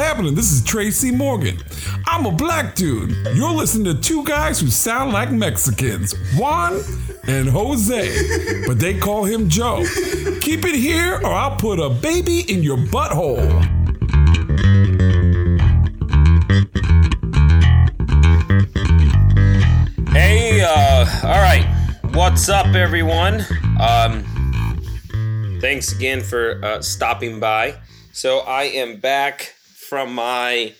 happening? This is Tracy Morgan. I'm a black dude. You're listening to two guys who sound like Mexicans Juan and Jose, but they call him Joe. Keep it here, or I'll put a baby in your butthole. Hey, uh, all right. What's up, everyone? Um, thanks again for uh, stopping by. So, I am back from my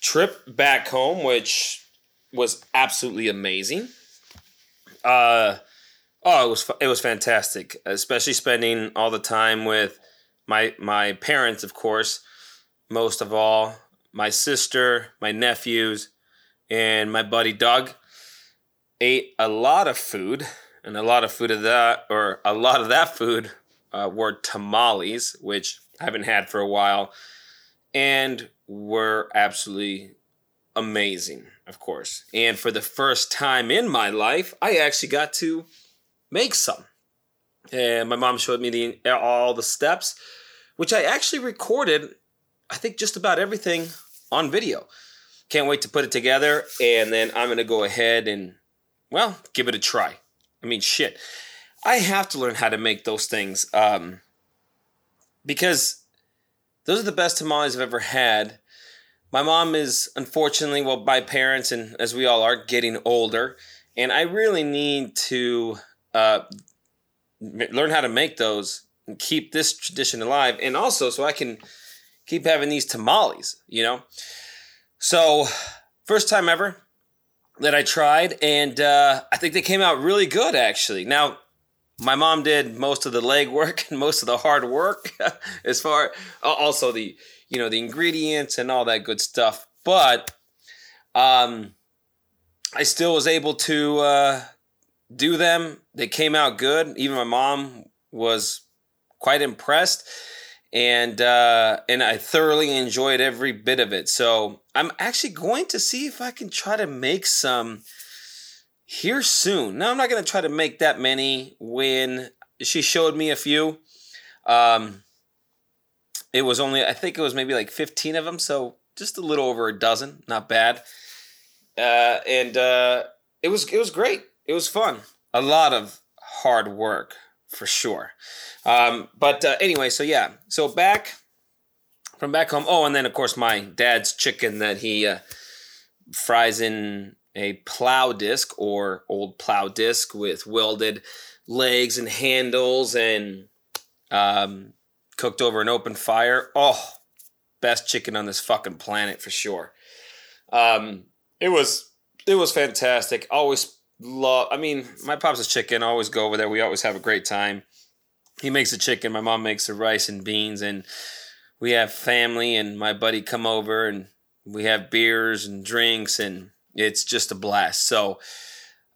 trip back home, which was absolutely amazing. Uh, oh, it was it was fantastic, especially spending all the time with my my parents, of course. Most of all, my sister, my nephews, and my buddy Doug ate a lot of food, and a lot of food of that, or a lot of that food, uh, were tamales, which I haven't had for a while, and were absolutely amazing, of course. And for the first time in my life, I actually got to make some. And my mom showed me the all the steps, which I actually recorded. I think just about everything on video. Can't wait to put it together, and then I'm gonna go ahead and well, give it a try. I mean, shit. I have to learn how to make those things um, because those are the best tamales I've ever had. My mom is unfortunately, well, my parents and as we all are getting older, and I really need to uh, learn how to make those and keep this tradition alive, and also so I can keep having these tamales, you know. So, first time ever, that I tried, and uh, I think they came out really good actually. Now, my mom did most of the leg work and most of the hard work, as far also the you know the ingredients and all that good stuff. But um, I still was able to uh, do them. They came out good. Even my mom was quite impressed and uh, and I thoroughly enjoyed every bit of it. So I'm actually going to see if I can try to make some here soon. Now I'm not going to try to make that many. When she showed me a few, um, it was only I think it was maybe like 15 of them, so just a little over a dozen. Not bad. Uh, and uh, it was it was great. It was fun. A lot of hard work for sure. Um, but uh, anyway, so yeah, so back from back home. Oh, and then of course my dad's chicken that he uh, fries in a plow disc or old plow disc with welded legs and handles and um, cooked over an open fire. Oh, best chicken on this fucking planet for sure. Um, it was it was fantastic. Always love. I mean, my pops' chicken. I always go over there. We always have a great time. He makes the chicken. My mom makes the rice and beans, and we have family and my buddy come over, and we have beers and drinks, and it's just a blast. So,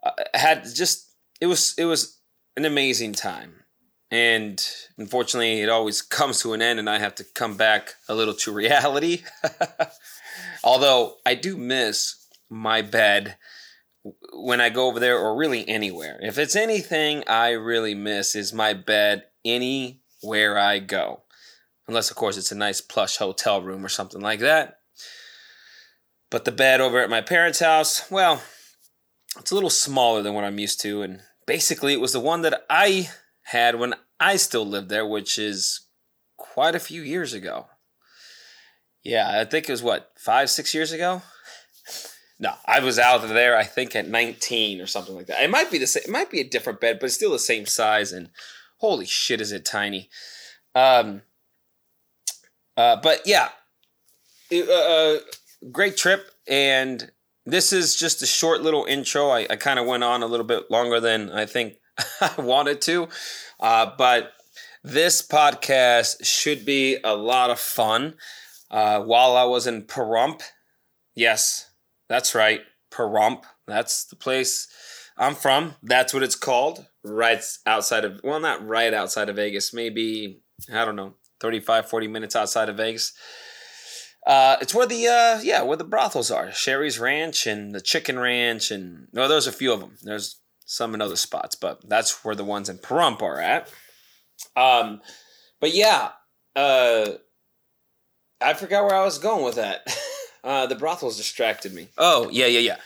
uh, I had just it was it was an amazing time, and unfortunately, it always comes to an end, and I have to come back a little to reality. Although I do miss my bed when I go over there or really anywhere. If it's anything I really miss is my bed anywhere I go. Unless of course it's a nice plush hotel room or something like that. But the bed over at my parents' house, well, it's a little smaller than what I'm used to and basically it was the one that I had when I still lived there, which is quite a few years ago. Yeah, I think it was what, 5 6 years ago. No, I was out there. I think at 19 or something like that. It might be the same. It might be a different bed, but it's still the same size. And holy shit, is it tiny? Um. Uh, but yeah, it, uh, uh great trip. And this is just a short little intro. I, I kind of went on a little bit longer than I think I wanted to, uh, but this podcast should be a lot of fun. Uh, while I was in Pahrump, yes, that's right, Pahrump. That's the place I'm from. That's what it's called. Right outside of, well, not right outside of Vegas, maybe, I don't know, 35, 40 minutes outside of Vegas. Uh, it's where the uh, yeah where the brothels are, Sheri's Ranch and the Chicken Ranch, and well, there's a few of them. There's some in other spots, but that's where the ones in Pahrump are at. Um, but yeah, uh, I forgot where I was going with that. Uh, the brothels distracted me. Oh yeah, yeah, yeah.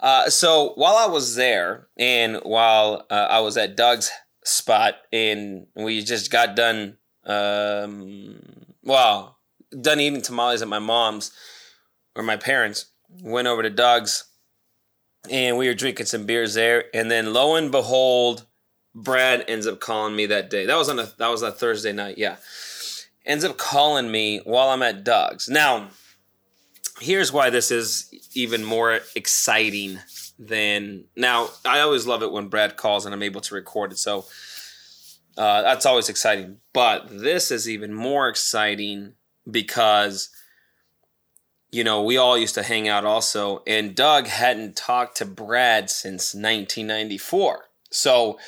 Uh, so while I was there, and while uh, I was at Doug's spot, and we just got done, um, well, done eating tamales at my mom's or my parents, went over to Doug's, and we were drinking some beers there, and then lo and behold, Brad ends up calling me that day. That was on a that was a Thursday night, yeah. Ends up calling me while I'm at Doug's. Now here's why this is even more exciting than now. I always love it when Brad calls and I'm able to record it, so uh, that's always exciting. But this is even more exciting because you know we all used to hang out also, and Doug hadn't talked to Brad since 1994, so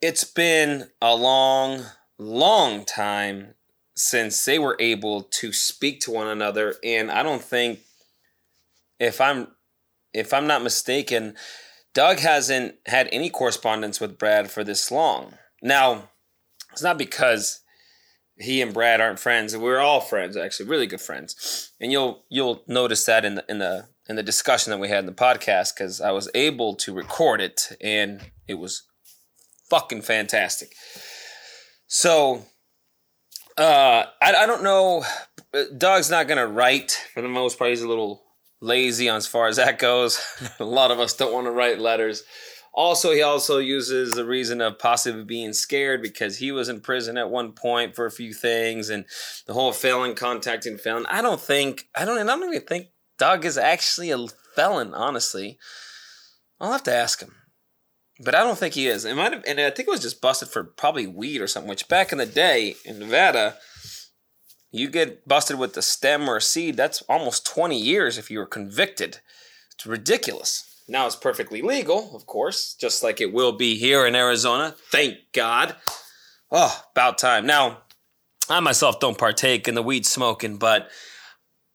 it's been a long, long time since they were able to speak to one another and i don't think if i'm if i'm not mistaken doug hasn't had any correspondence with brad for this long. Now it's not because he and brad aren't friends and we're all friends actually really good friends and you'll you'll notice that in the in the in the discussion that we had in the podcast because i was able to record it and it was fucking fantastic so uh, I, I don't know. Doug's not to write for the most part. He's a little lazy on as far as that goes. a lot of us don't want to write letters. Also, he also uses the reason of possibly being scared because he was in prison at one point for a few things and the whole felon contacting felon. I don't think I don't I don't even think Doug is actually a felon, honestly. I'll have to ask him. But I don't think he is. It might have, and I think it was just busted for probably weed or something. Which back in the day in Nevada, you get busted with the stem or a seed. That's almost twenty years if you were convicted. It's ridiculous. Now it's perfectly legal, of course, just like it will be here in Arizona. Thank God. Oh, about time. Now, I myself don't partake in the weed smoking, but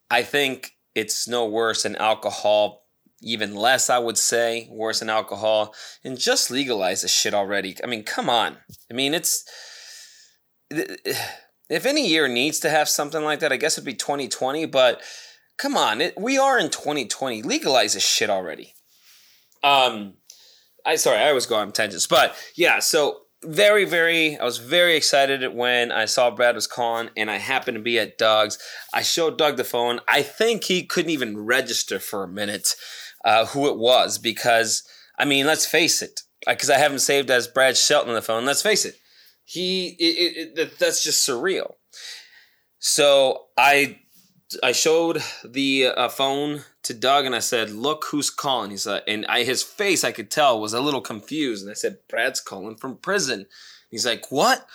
I think it's no worse than alcohol even less, I would say, worse than alcohol, and just legalize this shit already. I mean, come on. I mean, it's. If any year needs to have something like that, I guess it'd be 2020, but come on, it, we are in 2020. Legalize this shit already. Um, I sorry, I always go on tangents, but yeah, so very, very, I was very excited when I saw Brad was calling and I happened to be at Doug's. I showed Doug the phone. I think he couldn't even register for a minute uh, who it was because I mean, let's face it, because I have him saved as Brad Shelton on the phone. Let's face it, he it, it, that's just surreal. So I I showed the uh, phone to Doug and I said, "Look who's calling." He's like, and I his face I could tell was a little confused, and I said, "Brad's calling from prison." He's like, "What?"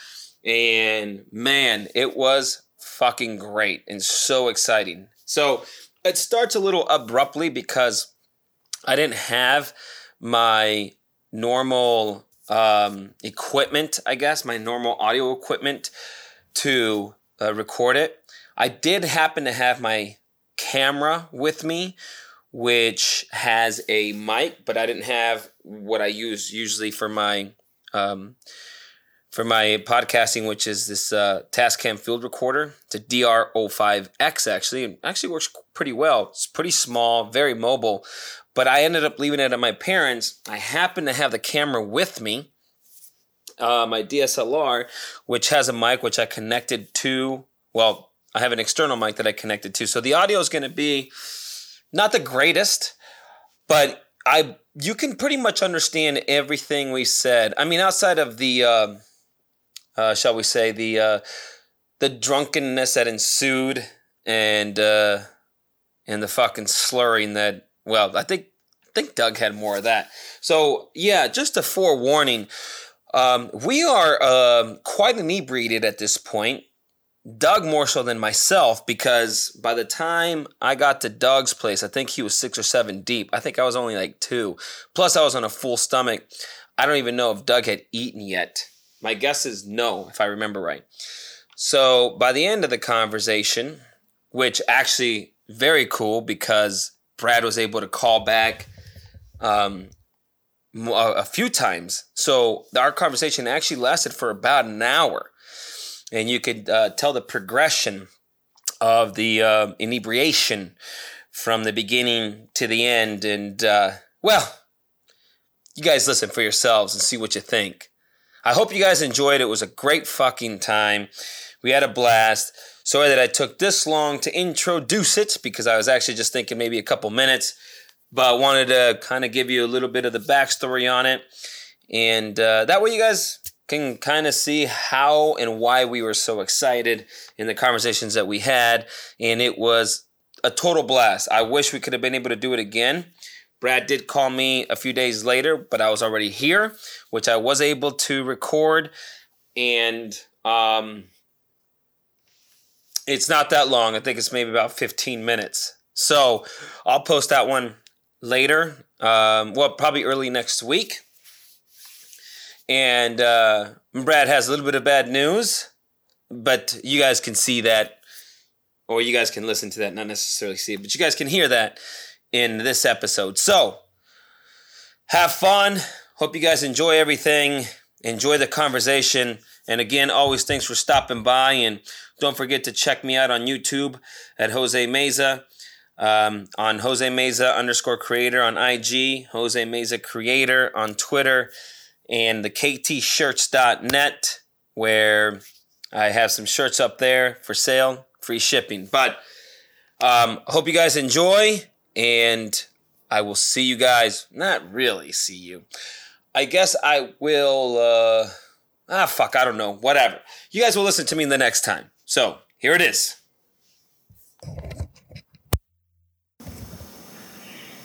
And man, it was fucking great and so exciting. So it starts a little abruptly because I didn't have my normal um, equipment, I guess, my normal audio equipment to uh, record it. I did happen to have my camera with me, which has a mic, but I didn't have what I use usually for my um, for my podcasting, which is this uh, Tascam field recorder. It's a DR05X actually. It actually works pretty well. It's pretty small, very mobile, but I ended up leaving it at my parents. I happen to have the camera with me, uh, my DSLR, which has a mic which I connected to. Well, I have an external mic that I connected to. So the audio is going to be not the greatest, but I you can pretty much understand everything we said. I mean, outside of the, uh, uh, shall we say, the uh, the drunkenness that ensued and uh, and the fucking slurring that well, I think I think Doug had more of that. So yeah, just a forewarning. Um, we are um, quite inebriated at this point. Doug more so than myself because by the time I got to Doug's place, I think he was six or seven deep. I think I was only like two. Plus, I was on a full stomach. I don't even know if Doug had eaten yet. My guess is no, if I remember right. So by the end of the conversation, which actually very cool because Brad was able to call back um, a few times. So our conversation actually lasted for about an hour, and you could uh, tell the progression of the uh, inebriation from the beginning to the end. And, uh, well, you guys listen for yourselves and see what you think. I hope you guys enjoyed it. It was a great fucking time. We had a blast. Sorry that I took this long to introduce it because I was actually just thinking maybe a couple minutes, but wanted to kind of give you a little bit of the backstory on it. And uh, that way you guys can kind of see how and why we were so excited in the conversations that we had. And it was a total blast. I wish we could have been able to do it again. Brad did call me a few days later, but I was already here, which I was able to record. And um, it's not that long. I think it's maybe about 15 minutes. So I'll post that one later. Um, well, probably early next week. And uh, Brad has a little bit of bad news, but you guys can see that, or you guys can listen to that, not necessarily see it, but you guys can hear that in this episode. So have fun. Hope you guys enjoy everything. Enjoy the conversation. And again, always thanks for stopping by. And don't forget to check me out on YouTube at Jose Meza. Um, on Jose Meza underscore creator on IG, Jose Meza creator on Twitter, and the ktshirts.net, where I have some shirts up there for sale, free shipping. But um, hope you guys enjoy, and I will see you guys. Not really see you. I guess I will. Uh, ah, fuck, I don't know. Whatever. You guys will listen to me the next time. So here it is.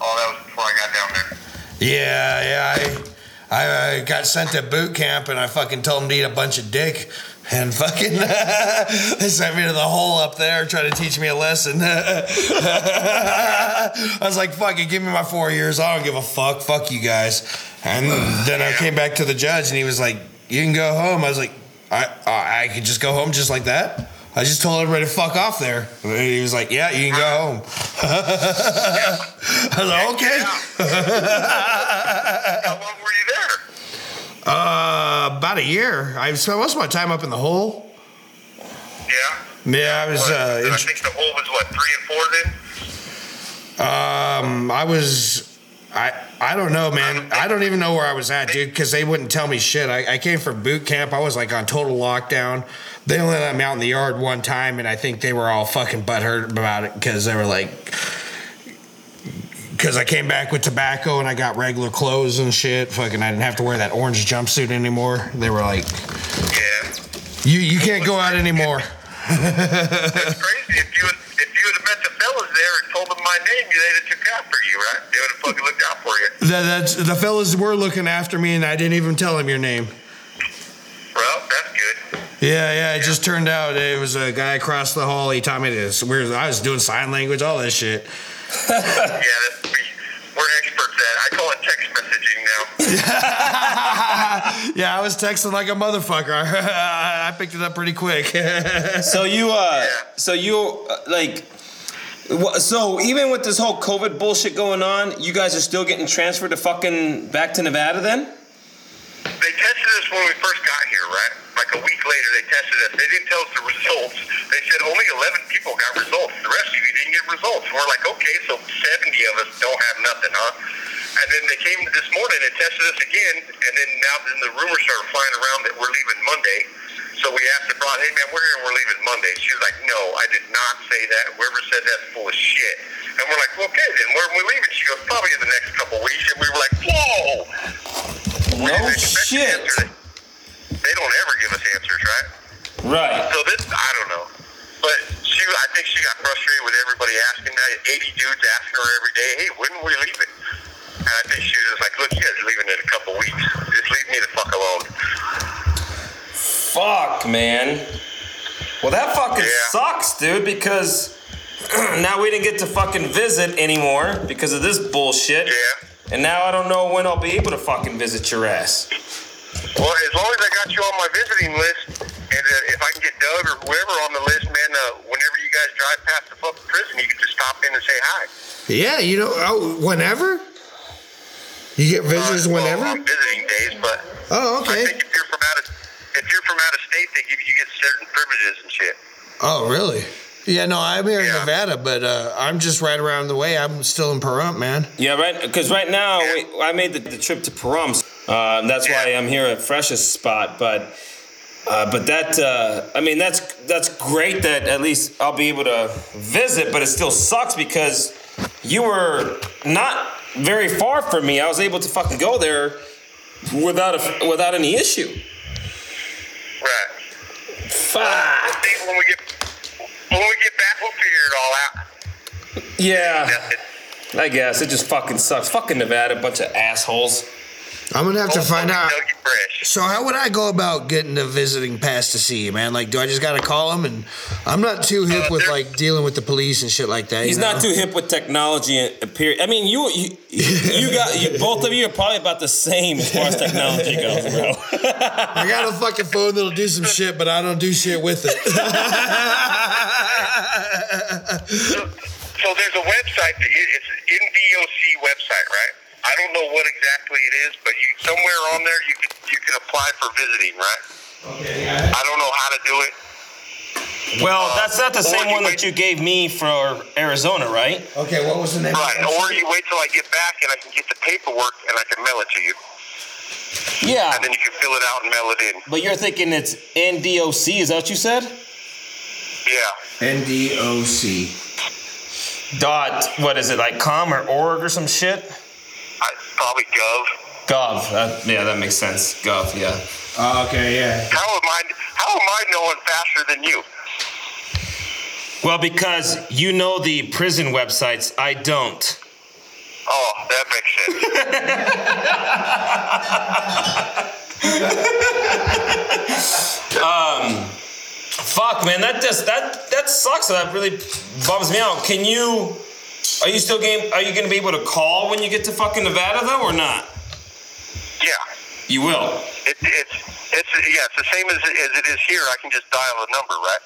Oh, that was before I got down there. Yeah, yeah. I, I, I got sent to boot camp and I fucking told them to eat a bunch of dick. And fucking, they sent me to the hole up there trying to teach me a lesson. I was like, fuck it, give me my four years. I don't give a fuck. Fuck you guys. And then I came back to the judge and he was like, you can go home. I was like, I, I, I could just go home just like that? I just told everybody to fuck off there. And he was like, yeah, you can go home. I was like, okay. How long were you? Uh, about a year. I spent most of my time up in the hole. Yeah. Yeah, I was. Uh, I think the hole was what three and four then. um, I was. I I don't know, man. I don't even know where I was at, dude, because they wouldn't tell me shit. I, I came from boot camp. I was like on total lockdown. They only let me out in the yard one time, and I think they were all fucking butthurt about it because they were like, because I came back with tobacco and I got regular clothes and shit. Fucking, I didn't have to wear that orange jumpsuit anymore. They were like, Yeah. you you can't go out anymore. That's crazy. If you would, if you would have met the fellas there and told them my name, they'd have took after you, right? They would have fucking looked out for you. That, that's the fellas were looking after me, and I didn't even tell them your name. Well, that's good. Yeah, yeah. It just turned out it was a guy across the hall. He taught me this. I was doing sign language, all this shit. Yeah, that's we, we're experts at. it. I call it text messaging now. yeah, I was texting like a motherfucker. I picked it up pretty quick. So you, uh, so you, uh, like, wha- so even with this whole COVID bullshit going on, you guys are still getting transferred to fucking back to Nevada then? They tested us when we first got here, right? Like a week later, they tested us. They didn't tell us the results. They said only 11 people got results. The rest of you didn't get results. And we're like, okay, so 70 of us don't have nothing, huh? And then they came this morning and tested us again. And then now then the rumors started flying around that we're leaving Monday. So we asked the broad, hey man, we're here and we're leaving Monday. She was like, no, I did not say that. Whoever said that's full of shit. And we're like, okay, then where are we leaving? She goes, probably in the next couple of weeks. And we were like, whoa. No didn't expect an shit. They don't ever give us answers, right? Right. So this, I don't know. But she, I think she got frustrated with everybody asking that. 80 dudes asking her every day, hey, when are we leaving? And I think she was just like, look, you guys leaving in a couple weeks. Just leave me the fuck alone. Fuck, man. Well, that fucking Yeah. sucks, dude, because now we didn't get to fucking visit anymore because of this bullshit. Yeah. And now I don't know when I'll be able to fucking visit your ass. Well, as long as I got you on my visiting list, and uh, if I can get Doug or whoever on the list, man, uh, whenever you guys drive past the fucking prison, you can just stop in and say hi. yeah, you know, oh, whenever you get visitors, Uh, well, whenever. on visiting days, but Oh, I okay. think if you're from out of if you're from out of state, they give you get certain privileges and shit. Oh, really? Yeah, no, I'm here in Yeah. Nevada, but uh, I'm just right around the way. I'm still in Pahrump, man. Yeah, right. Because right now we, I made the, the trip to Pahrump. Uh, that's why I'm here at Fresh's Spot. But uh, but that uh, I mean that's that's great that at least I'll be able to visit. But it still sucks because you were not very far from me. I was able to fucking go there without a, without any issue. Right. Fuck. Uh, see, when we get when we get back, we'll figure it all out. Yeah. I guess it just fucking sucks. Fucking Nevada, bunch of assholes. I'm gonna have to find out. So how would I go about getting a visiting pass to see you, man? Like, do I just gotta call him? And I'm not too hip Uh, with like dealing with the police and shit like that. He's you know? not too hip with technology. and- Period. I mean, you you, you got you, both of you are probably about the same as far as technology goes, bro. I got a fucking phone that'll do some shit, but I don't do shit with it. So, so there's a website. that It's an NVOC website, right? I don't know what exactly it is, but you somewhere on there you can you can apply for visiting, right? okay. I don't know how to do it. well, uh, that's not the Or same you one that you gave me for Arizona, right? Okay. What was the name? Right. Or you wait till I get back and I can get the paperwork and I can mail it to you, Yeah, and then you can fill it out and mail it in. but you're thinking it's NDOC. Is that what you said? Yeah. NDOC. Dot. What is it like? Com or org or some shit? I, probably Gov. Gov. That, yeah, that makes sense. Gov. Yeah. Oh, okay. Yeah. How am I? How am I knowing faster than you? Well, because you know the prison websites, I don't. Oh, that makes sense. Um, fuck, man, that just that that sucks. That really bums me out. Can you? Are you still game? Are you gonna be able to call when you get to fucking Nevada though, or not? yeah. You will. It, it's it's yeah, it's the same as, it- as it is here. I can just dial a number, right?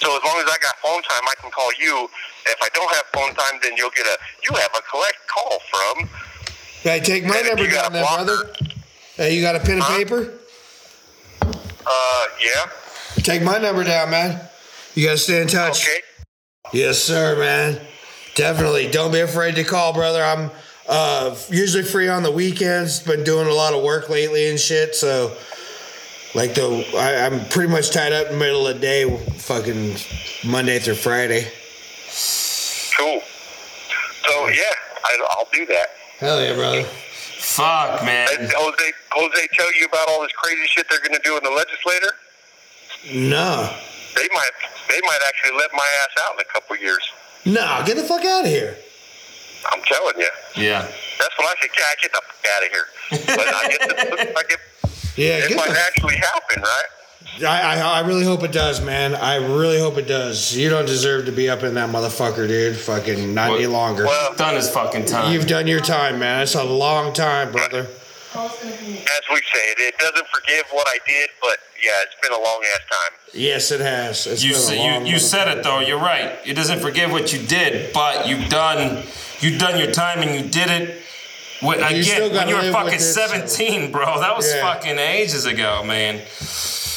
So as long as I got phone time, I can call you. If I don't have phone time, then you'll get a you have a collect call from. Hey, take my number down there, blocker. brother. Hey, you got a pen and Huh? paper? Uh, yeah. Take my number down, man. You gotta stay in touch. Okay. Yes, sir, man. Definitely. Don't be afraid to call, brother. I'm uh, usually free on the weekends. Been doing a lot of work lately and shit. So, like the, I, I'm pretty much tied up in the middle of the day, fucking Monday through Friday. Cool. So yeah, I, I'll do that. Hell yeah, brother. Fuck, man. Did Jose Jose tell you about all this crazy shit they're going to do in the legislature? No, They might they might actually let my ass out in a couple years. No, get the fuck out of here. I'm telling you. Yeah. That's what I said. Yeah, get the fuck out of here. But I guess it looks like it, Yeah, it might the, actually happen, right? I, I, I really hope it does, man. I really hope it does. You don't deserve to be up in that motherfucker, dude. Fucking not any longer. Well, Done his fucking time. You've done your time, man. It's a long time, brother. As we say, it, it doesn't forgive what I did, but yeah, it's been a long ass time. Yes, it has. It's you been a s- long you you said it though. You're right. It doesn't forgive what you did, but you've done you've done your time and you did it. With, you still again, when you were fucking with it, so- 17, bro, that was Yeah. fucking ages ago, man.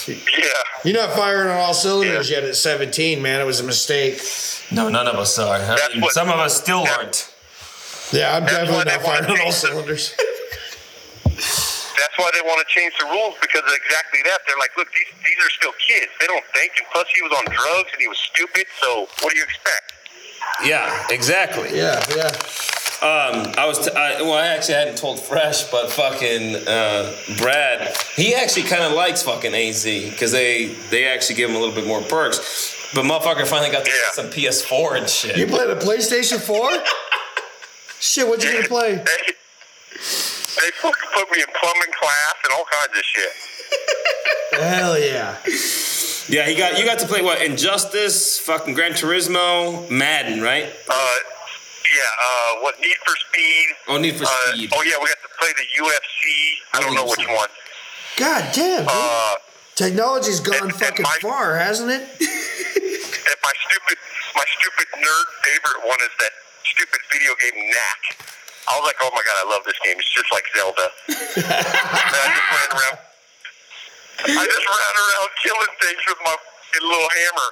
Yeah. You're not firing on all cylinders yet at 17, man. It was a mistake. No, none of us are. I mean, what- some of us still Yeah. aren't. Yeah, I'm definitely not firing on all cylinders. That's why they want to change the rules because of exactly that. They're like, look, these these are still kids. They don't think, and plus he was on drugs and he was stupid. So what do you expect? Yeah, exactly. Yeah, yeah. Um, I was, t- I, well, I actually hadn't told Fresh, but fucking uh, Brad, he actually kind of likes fucking AZ because they they actually give him a little bit more perks. But motherfucker finally got to Yeah. some PS4 and shit. You played a PlayStation 4? Shit, what you gonna play? They, they fucking put me in plumbing class and all kinds of shit. Hell yeah. Yeah, he got you got to play what? Injustice, fucking Gran Turismo, Madden, right? Uh, yeah. Uh, what Need for Speed? Oh, Need for Uh, Speed. oh yeah, we got to play the UFC. I don't know which one. God damn, dude. Uh, Technology's gone and- and fucking my- far, hasn't it? and my stupid, my stupid nerd favorite one is that stupid video game Knack. I was like, oh my god, I love this game. It's just like Zelda. I just ran around. I just ran around killing things with my little hammer.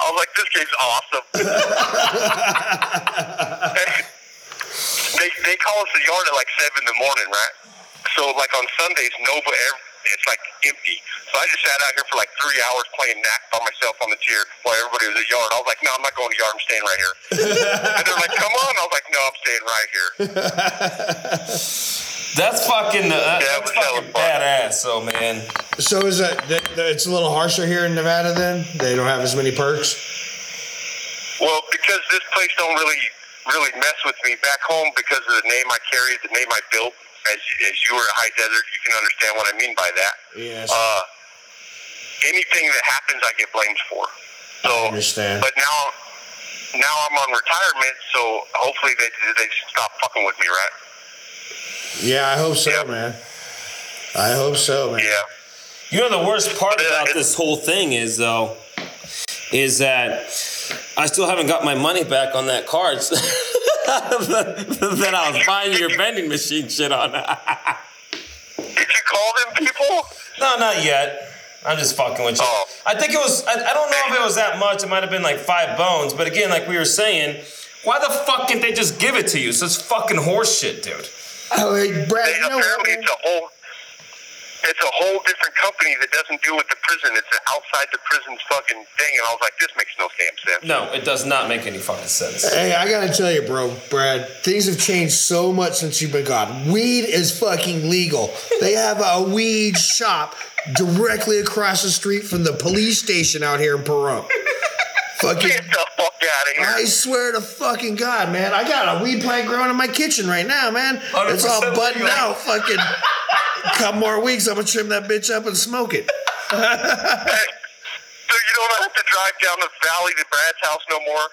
I was like, this game's awesome. they they call us the yard at like seven in the morning, right? So like on Sundays, nobody. It's like empty. So I just sat out here for like three hours playing knack by myself on the chair while everybody was at yard. I was like, no, I'm not going to yard. I'm staying right here. and they're like, come on. I was like, no, I'm staying right here. That's fucking, uh, Yeah, that's was hella fucking fun. badass, so man. So is that, that that it's a little harsher here in Nevada? Then they don't have as many perks. Well, because this place don't really really mess with me back home because of the name I carry, the name I built. As as you were at High Desert, you can understand what I mean by that. Yes. Uh, anything that happens, I get blamed for. So, I understand. but now, now I'm on retirement, so hopefully they they stop fucking with me, right? Yeah, I hope so, Yeah. man. I hope so, man. Yeah. You know the worst part Yeah, about this whole thing is though, is that I still haven't got my money back on that card that I was buying your vending machine shit on. Did you call them people? no, not yet. I'm just fucking with you. Oh. I think it was. I, I don't know if it was that much. It might have been like five bones. But again, like we were saying, why the fuck can't they just give it to you? So It's just fucking horseshit, dude. Oh, hey, Brad, They, you know apparently, what? it's a whole. It's a whole different company that doesn't deal with the prison. It's an outside the prison's fucking thing, and I was like, "This makes no damn sense." No, it does not make any fucking sense. Hey, I gotta tell you, bro, Brad, things have changed so much since you've been gone. Weed is fucking legal. They have a weed shop directly across the street from the police station out here in Pahrump. Fucking, Get the fuck out of here! I swear to fucking God, man, I got a weed plant growing in my kitchen right now, man. It's all 100% buttoned legal. out. Fucking, couple more weeks, I'm gonna trim that bitch up and smoke it. So you don't have to drive down the valley to Brad's house no more.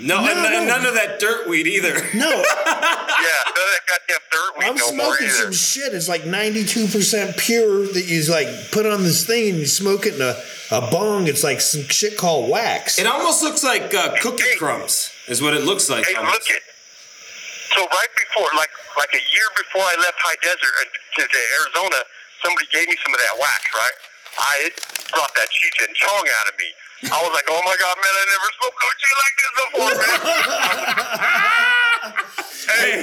No, and, No, no. none of that dirt weed either. No, Yeah, none of that goddamn dirt weed I'm no smoking either. some shit. It's like 92% pure that you like put on this thing and you smoke it in a, a bong. It's like some shit called wax. It almost looks like uh, cookie Hey. crumbs, is what it looks like. Hey, almost. look it. So right before, like like a year before I left High Desert to, to Arizona, somebody gave me some of that wax, right? I it brought that cheech and chong out of me. I was like, oh my god, man, I never smoked no shit like this before, man. hey,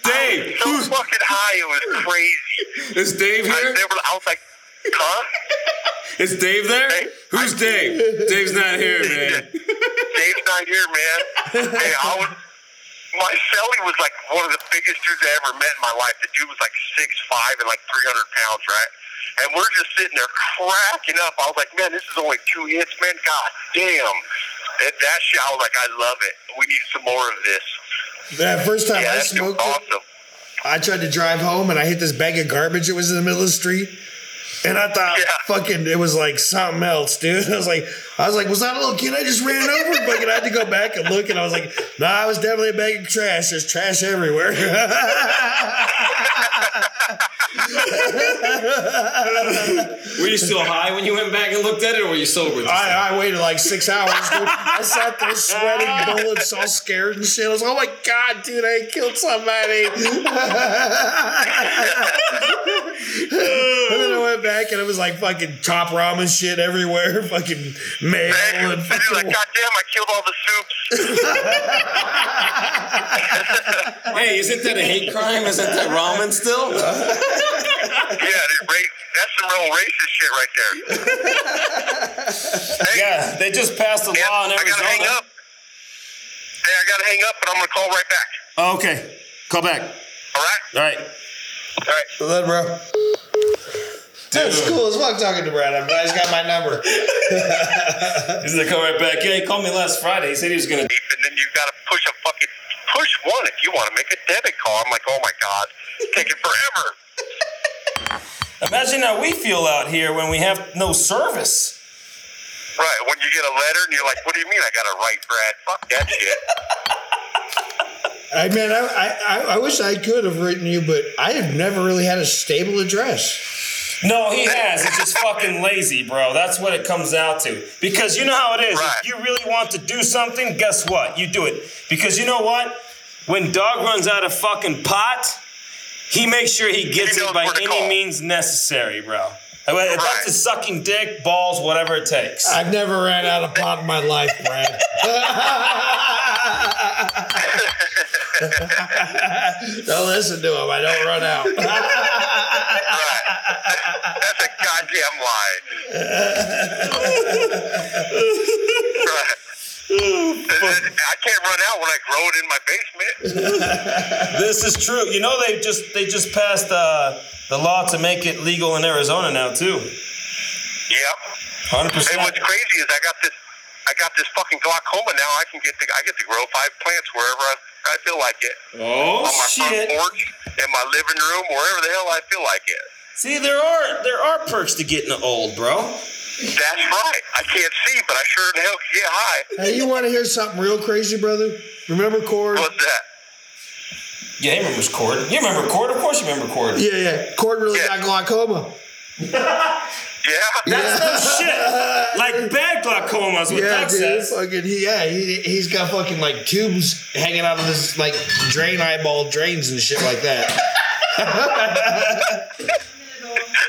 Dave, so who's, fucking high, it was crazy. is Dave I here? never, I was like, huh? Is Dave there? Hey. Who's Dave? Dave's not here, man. Dave's not here, man. hey, I was. My celly was like one of the biggest dudes I ever met in my life. The dude was like six five and like three hundred pounds, right? And we're just sitting there cracking up. I was like, man, this is only two hits, man. God damn. That, that shit, I was like, I love it. We need some more of this. that first time Yeah, I smoked it, awesome. I tried to drive home and I hit this bag of garbage It was in the middle of the street. And I thought, Yeah. fucking, it was like something else, dude. I was like, I was like, was that a little kid I just ran over? Fucking, I had to go back and look, and I was like, nah, it was definitely a bag of trash. There's trash everywhere. Were you still high when you went back and looked at it, or were you sober? this? I, I waited like six hours, dude. I sat there sweating bullets, all scared and shit. I was like, oh my god, dude, I killed somebody. and then I went back and it was like fucking top ramen shit everywhere, fucking mail And and you're like, fucking. God damn, I killed all the soups. hey, isn't that a hate crime? Isn't that ramen still? yeah, dude, ra- that's some real racist shit right there. hey, Yeah, they just passed a man, law in Arizona. I gotta hang up. Hey, I gotta hang up, but I'm gonna call right back. Oh, okay, call back. All right? All right. All right. Well, then, bro. Dude, it's cool as fuck talking to Brad. I'm glad he's got my number. He's gonna call right back. Yeah, he called me last Friday. He said he was gonna. And then you gotta push a fucking push one if you want to make a debit call. I'm like, oh my god, it's taking forever. Imagine how we feel out here when we have no service. Right? When you get a letter and you're like, what do you mean I gotta write, Brad? Fuck that shit. I mean, I, I, I- I wish I could have written you, but I have never really had a stable address. No, he has. It's just fucking lazy, bro. That's what it comes out to. Because you know how it is. Right. If you really want to do something, guess what? You do it. Because you know what? When Doug runs out of fucking pot, he makes sure he gets He it by any call. means necessary, bro. I mean, if Right. That's just sucking dick, balls, whatever it takes. I've never ran out of pot in my life, Brad. don't listen to him. I don't run out. right. That's a goddamn lie. right. I can't run out when I grow it in my basement. This is true. You know they just they just passed uh, the law to make it legal in Arizona now too. Yep. Hundred And percent. And what's crazy is I got this, I got this fucking glaucoma now. I can get to, I get to grow five plants wherever I, I feel like it. Oh On my shit! front porch, in my living room, wherever the hell I feel like it. See, there are there are perks to getting old, bro. That's right. I can't see, but I sure in hell can get high. hey, you want to hear something real crazy, brother? Remember Cord? What's that? Yeah, he remembers Cord. You remember Cord? Of course you remember Cord. Yeah, yeah. Cord really Yeah. got glaucoma. Yeah. That's no shit. Like bad glaucoma is what Yeah, Doug dude. says. Fucking, he, yeah, he, he's got fucking like tubes hanging out of his like drain eyeball drains and shit like that.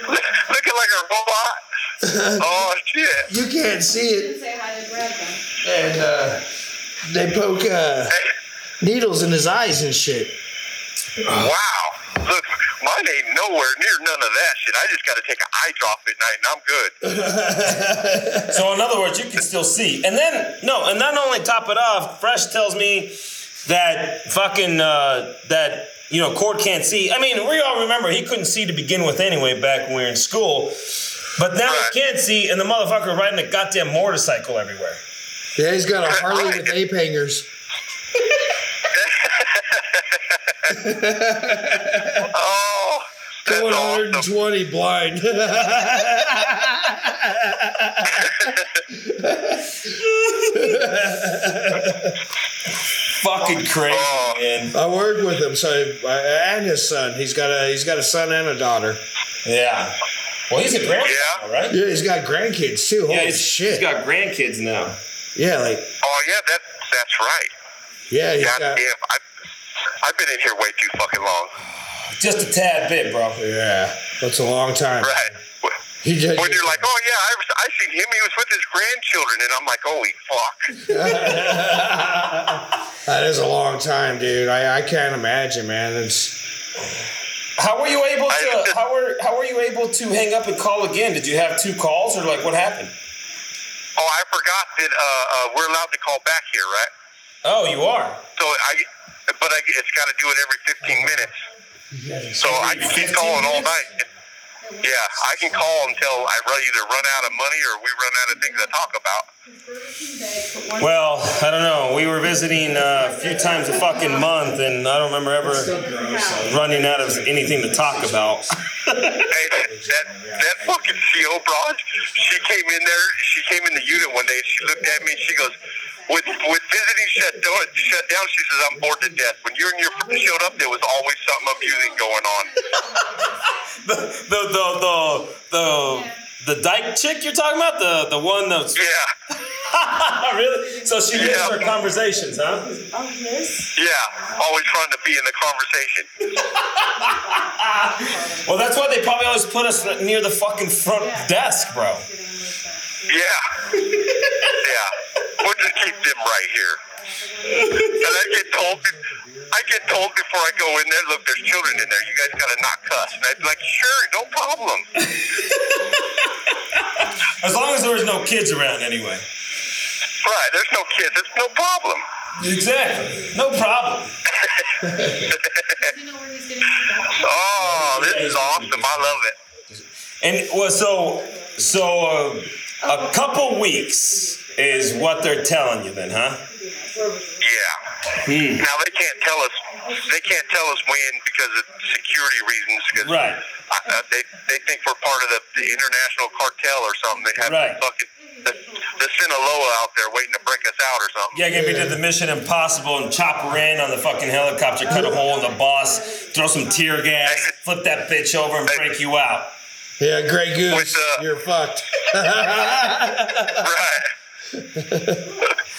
Looking like a robot. oh shit. You can't see it, Say hi to Brad then. and uh, they poke uh, needles in his eyes and shit. Wow. Look, mine ain't nowhere near none of that shit. I just got to take an eye drop at night and I'm good. So in other words, you can still see. And then no, and not only top it off, Fresh tells me that fucking uh, that you know Cord can't see. I mean, we all remember he couldn't see to begin with anyway back when we were in school. But now Right. he can't see, and the motherfucker riding a goddamn motorcycle everywhere. Yeah, he's got a Harley with ape hangers. Oh, that's Going awesome. 120 blind. Fucking crazy, Oh. man. I work with him, so I, and his son. He's got a he's got a son and a daughter. Yeah. Well, he's a grandpa, Yeah. right? Yeah, he's got grandkids too. Holy Yeah, he's, shit! he's got grandkids now. yeah, like Oh yeah, that that's right. yeah, he's God got damn, I, I've been in here way too fucking long. Just a tad bit, bro. yeah. That's a long time. Right. He just, When you're like, oh yeah, I, was, I seen him. He was with his grandchildren, and I'm like, holy fuck. that is a long time, dude. I, I can't imagine, man. It's How were you able I- to? How were how were you able to hang up and call again? Did you have two calls or like what happened? Oh, I forgot that uh, uh, we're allowed to call back here, right? Oh, you are. So I, but I, it's got to do it every 15 minutes. So I can keep 15 calling all night. Yeah, I can call until I either run out of money or we run out of things to talk about. Well, I don't know. We were visiting uh, a few times a fucking month, and I don't remember ever running out of anything to talk about. Hey, that that fucking CO broad, she came in there. She came in the unit one day. She looked at me. and She goes, "With with visiting shut down, shut down." She says, "I'm bored to death." When you and your friend showed up, there was always something amusing going on. the the the the the, the dyke chick you're talking about, the the one that's Yeah, really. So she lives Yeah. her conversations, huh? Oh, yes? yeah. Always trying to be in the conversation. Well, that's why they probably always put us near the fucking front desk, bro. Yeah, yeah. We'll just keep them right here. And I get told, I get told before I go in there, look, there's children in there. You guys got to not cuss. And I'd be like, sure, no problem. As long as there was no kids around, anyway. Right, there's no kids. It's no problem. Exactly. No problem. Do you know where he's getting his doctorate? Oh, this is awesome. I love it. And well, so so uh, a couple weeks is what they're telling you, then, huh? Yeah. Hmm. Now they can't tell us. They can't tell us when because of security reasons. Because Right. uh, they they think we're part of the, the international cartel or something. They have Right. fucking the, the Sinaloa out there waiting to break us out or something. Yeah, maybe did the Mission Impossible and chop her in on the fucking helicopter, cut a hole in the boss, throw some tear gas, flip that bitch over, and break you out. Yeah, Grey Goose. With, uh, You're fucked. Right.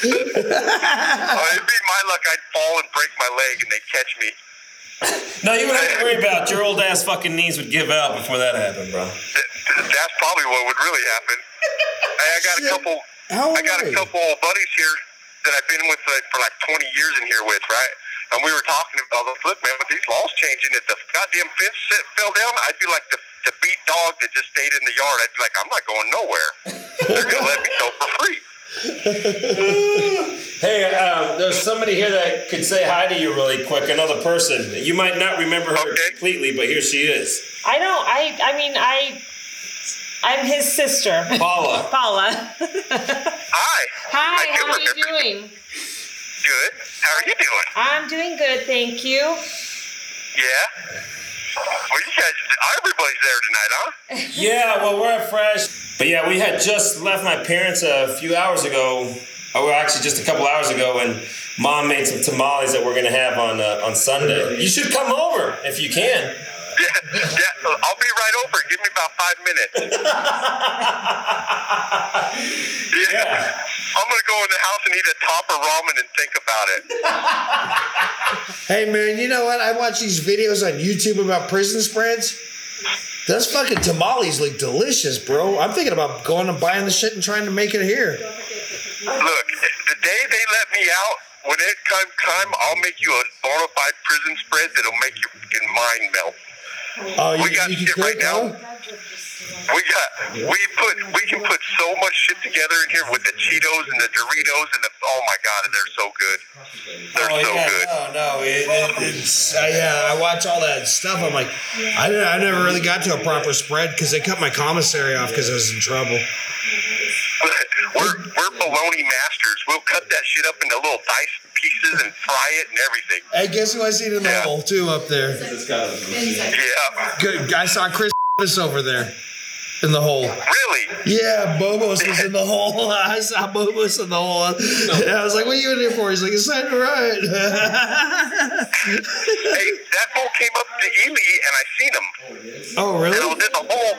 oh, it'd be my luck. I'd fall and break my leg, and they'd catch me. No, you wouldn't have to worry about it. your old ass fucking knees would give out before that happened, bro. That's probably what would really happen. Hey, I got a Shit. couple. How I got a you? couple buddies here that I've been with like, for like 20 years in here with, right? And we were talking about, look, man, with these laws changing, if the goddamn fence fell down, I'd be like the, the beat dog that just stayed in the yard. I'd be like, I'm not going nowhere. They're gonna let me go for free. Hey, um, there's somebody here that could say hi to you really quick. Another person. You might not remember her Okay. completely, but here she is. I don't. I. I mean, I. I'm his sister, Paula. Paula. Hi. Hi. How are you doing? doing? Good. How are you doing? I'm doing good, thank you. Yeah. Well, you guys, everybody's there tonight, huh? Yeah, well, we're Fresh. But yeah, we had just left my parents a few hours ago. Oh, well, actually, just a couple hours ago, and mom made some tamales that we're gonna have on uh, on Sunday. You should come over if you can. Yeah, yeah. I'll be right over. Give me about five minutes. Yeah. I'm gonna go in the house and eat a top of ramen and think about it. Hey man, you know what? I watch these videos on YouTube about prison spreads. Those fucking tamales look delicious, bro. I'm thinking about going and buying the shit and trying to make it here. Look, the day they let me out, when it comes time, I'll make you a bona fide prison spread that'll make your fucking mind melt. Oh, you, We got you shit right now. We got, we put, we can put so much shit together in here with the Cheetos and the Doritos and the. Oh my god, and they're so good. They're Oh, so yeah, good. no, no, it, it, it's yeah. I watch all that stuff. I'm like, I, didn't- I never really got to a proper spread because they cut my commissary off because I was in trouble. We're we're baloney masters. We'll cut that shit up into little dice pieces and fry it and everything. Hey, guess who I seen in the Yeah. hole too up there? Yeah. Good. I saw Chris over there in the hole. Really? Yeah, Bobos was in the hole. I saw Bobos in the hole. And I was like, "What are you in here for?" He's like, "It's time to ride." Hey, that bull came up to Ely and I seen him. oh, And I really? was in the hole.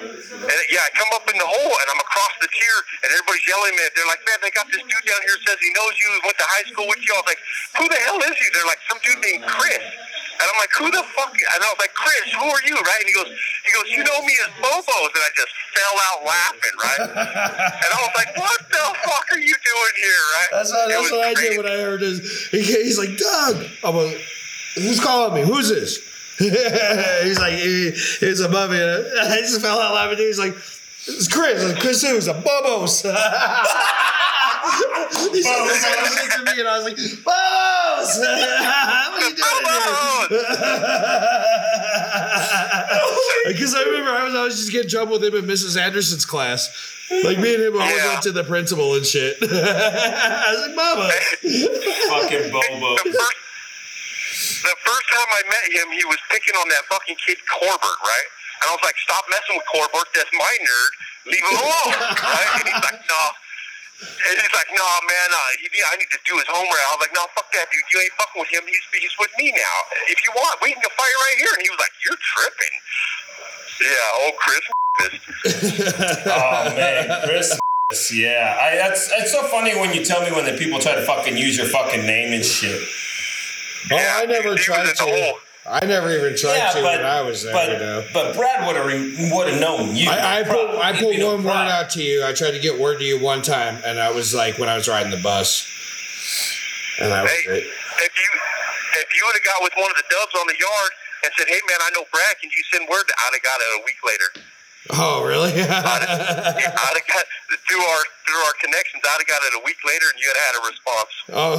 And yeah, I come up in the hole and I'm across the tier and everybody's yelling at me. They're like, man, they got this dude down here says he knows you, went to high school with you. I was like, who the hell is he? They're like, some dude named Chris. And I'm like, who the fuck? And I was like, Chris, who are you, right? And he goes, he goes, you know me as Bobos. And I just fell out laughing, right? and I was like, what the fuck are you doing here, right? That's what, that's what I did when I heard this. He, he's like, Doug. I'm like, who's calling me? Who's this? he's like, he, he's above me. I just fell out laughing. He's like, it's Chris. Like, Chris who? He's like, Bobos. He's like, Bobos. he looked me and I was like, Bobos. what are you doing here? Because I remember I was always just getting trouble with him in Mrs. Anderson's class. Like me and him always Yeah. went to the principal and shit. I was like, Mama. Fucking Bobo. the first, the first time I met him, he was picking on that fucking kid Corbett, right? And I was like, "Stop messing with Corbett. That's my nerd. Leave him alone." right? And he's like, "No." And he's like, "No, man. Uh, he, I need to do his homework." I was like, "No, fuck that, dude. You ain't fucking with him. He's he's with me now. If you want, we can go fight right here." And he was like, "You're tripping." Yeah, old Chris. Oh man, Chris. Yeah, I, that's it's so funny when you tell me when the people try to fucking use your fucking name and shit. Oh, I never he tried to. hole. I never even tried Yeah, to but when I was there. but you know. but Brad would have would have known you. I, I pulled I Probably, pulled you one word prob- out to you. I tried to get word to you one time, and I was like when I was riding the bus, and that was Hey, it. if you if you would have got with one of the dubs on the yard and said, "Hey man, I know Brad. Can you send word?" To I'd have got it a week later. Oh, really? I'd have, I'd have got through our through our connections. I'd have got it a week later, and you'd have had a response. oh,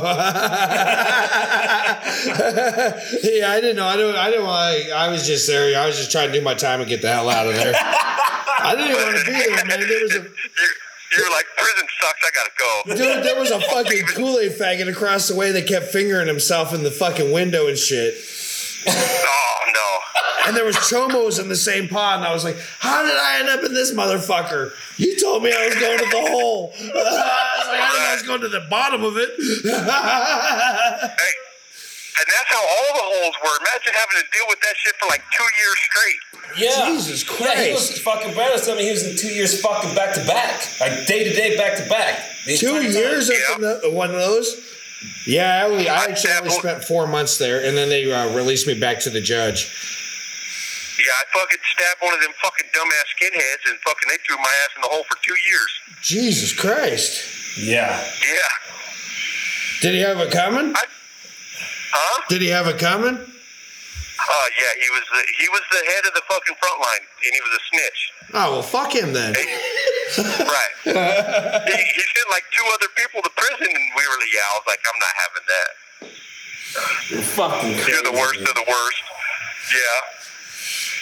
yeah. I didn't know. I didn't. I didn't want. to- I was just there. I was just trying to do my time and get the hell out of there. I didn't even want to be there, man. There was a You're, you're like prison sucks. I gotta go. dude. There was a fucking Kool Aid faggot across the way that kept fingering himself in the fucking window and shit. Oh no. And there was chomos in the same pod, and I was like, "How did I end up in this motherfucker?" You told me I was going to the hole. I was like, "I didn't know I was going to the bottom of it." Hey, and that's how all the holes were. Imagine having to deal with that shit for like two years straight. Yeah. Jesus Yeah, he was Christ. fucking Brad was telling me he was in two years fucking back to back, like day to day, back to back. Two entire time. years up Yeah. in the, one of those. Yeah, I, only, I I actually only spent four months there, and then they uh, released me back to the judge. Yeah, I fucking stabbed one of them fucking dumbass skinheads and fucking they threw my ass in the hole for two years. Jesus Christ! Yeah. Yeah. Did he have it coming? I, huh? Did he have it coming? Uh, yeah, he was the he was the head of the fucking front line, and he was a snitch. Oh well, fuck him then. right. he, he sent like two other people to prison, and we were like, yeah, I was like, I'm not having that. You're Fucking You're the worst of the worst. Yeah.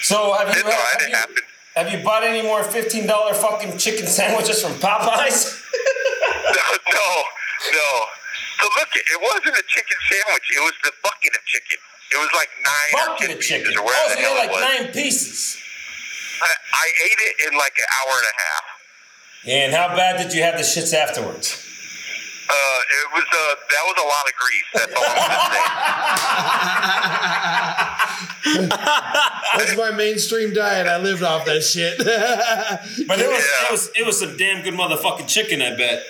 So have you, It's all right. have It you, happened. have you bought any more fifteen dollar fucking chicken sandwiches from Popeyes? no, no. So look, it wasn't a chicken sandwich. It was the bucket of chicken. It was like nine Bucket ten pieces chicken. or Oh, so you hell had it like was. nine pieces. I, I ate it in like an hour and a half. And how bad did you have the shits afterwards? Uh, it was uh, that was a lot of grease. That's all I'm gonna say. That's my mainstream diet. I lived off that shit. But it was, Yeah. it was it was some damn good motherfucking chicken, I bet.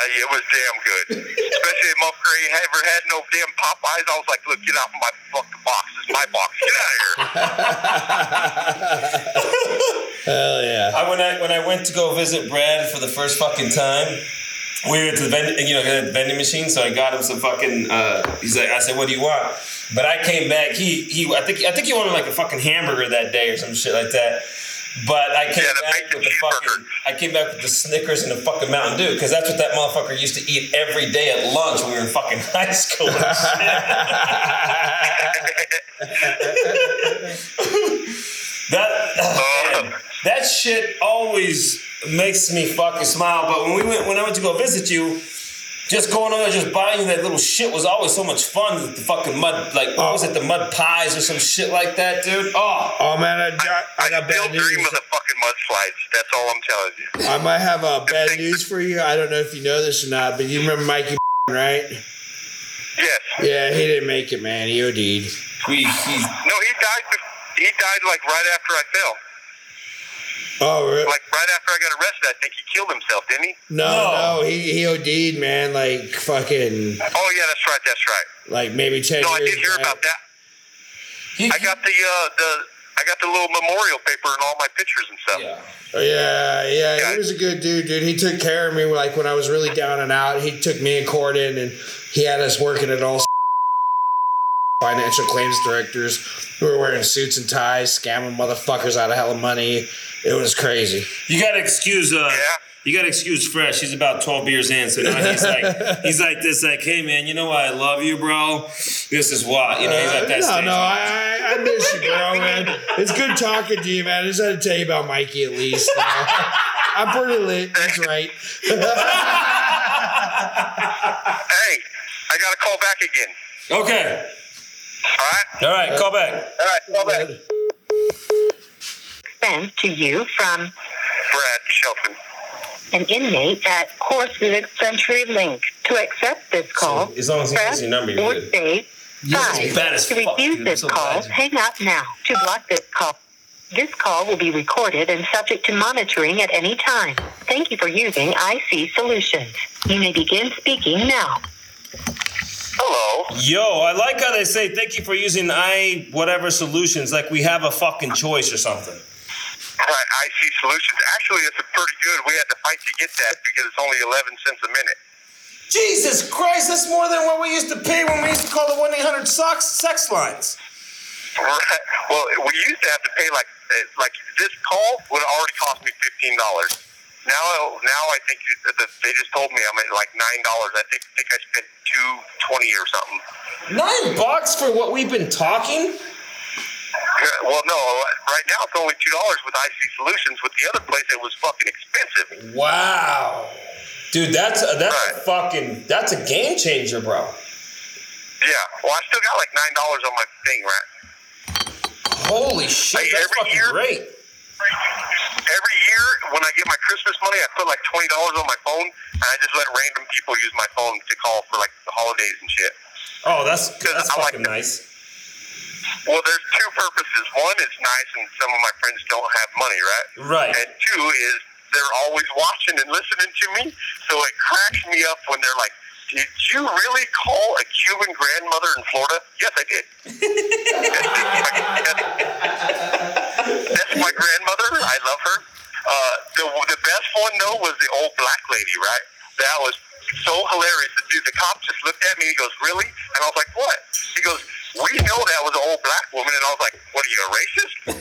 Uh, it was damn good. Especially if motherfucker ain't ever had no damn Popeyes. I was like, look, get out of my fucking box. This is my box. Get out of here. Hell yeah. I when I when I went to go visit Brad for the first fucking time, we went to the vending, you know, the vending machine. So I got him some fucking. Uh, he's like, I said, "What do you want?" But I came back. He he. I think I think he wanted like a fucking hamburger that day or some shit like that. But I came Yeah, back with the fucking. I came back with the Snickers and the fucking Mountain Dew because that's what that motherfucker used to eat every day at lunch when we were in fucking high school. That oh, man, that shit always makes me fucking smile. But when we went, when I went to go visit you, just going on there, just buying that little shit was always so much fun. With the fucking mud, like what was it, the mud pies or some shit like that, dude? Oh, Oh man, I got, I I got still bad dream news. of the fucking mudslides. That's all I'm telling you. I might have uh, bad news for you. I don't know if you know this or not, but you remember Mikey, right? Yes. Yeah, he didn't make it, man. He OD'd. we, he, No, he died. He died like right after I fell. Oh, really? Like right after I got arrested, I think he killed himself, didn't he? No, No. no, he, he OD'd, man. Like fucking, Oh yeah, that's right. That's right. like maybe ten No, I did hear back. about that. he I got the uh, the I got the little memorial paper and all my pictures and stuff. yeah. Oh, Yeah, yeah, Yeah. he was a good dude, dude. He took care of me like when I was really down and out. He took me and Corden, and he had us working at all financial claims directors who were wearing suits and ties, scamming motherfuckers out of hell of money. It was crazy. You gotta excuse uh Yeah. you gotta excuse Fresh. He's about twelve beers in, so now he's like he's like this, like, hey man, you know why I love you, bro? This is why. You know, he's Uh, at that no, stage. no, I, I, I miss you, bro, man. It's good talking to you, man. I just had to tell you about Mikey at least. I'm pretty lit. That's right. Hey, I got to call back again. okay. All right. All right, call back. All right. Call back. sent to you from Brad Shelton. an inmate at Horse Century Link. To accept this call, So, as long as he press has your number, you're or good. say five. bad as to fuck, refuse dude. This so call, glad you- hang up now. To block this call, this call will be recorded and subject to monitoring at any time. Thank you for using IC Solutions. You may begin speaking now. Hello. Yo, I like how they say thank you for using I whatever solutions, like we have a fucking choice or something. Right, IC Solutions. Actually, it's pretty good. We had to fight to get that because it's only 11 cents a minute. Jesus Christ, that's more than what we used to pay when we used to call the one eight hundred sex sex lines. Right. Well, we used to have to pay like uh, like this call would already cost me fifteen dollars. Now, now I think they just told me I'm at like nine dollars. I think think I spent two twenty or something. Nine bucks for what we've been talking? Well, no, right now it's only two dollars with IC Solutions. With the other place, it was fucking expensive. Wow. Dude, that's a, that's a fucking that's a game changer, bro. Yeah. Well, I still got like nine dollars on my thing, right? Holy shit, Hey, that's fucking year- great. Every year when I get my Christmas money, I put like twenty dollars on my phone, and I just let random people use my phone to call for like the holidays and shit. Oh, that's that's I fucking that. nice. Well, there's two purposes. One, it's nice, and some of my friends don't have money, right? Right. And two is they're always watching and listening to me, so it cracks me up when they're like did you really call a Cuban grandmother in Florida? Yes, I did. That's my grandmother. I love her. Uh, the, the best one, though, was the old black lady, right? That was so hilarious. The, dude, the cop just looked at me and he goes, Really? And I was like, What? He goes, We know that was an old black woman. And I was like, What are you, a racist?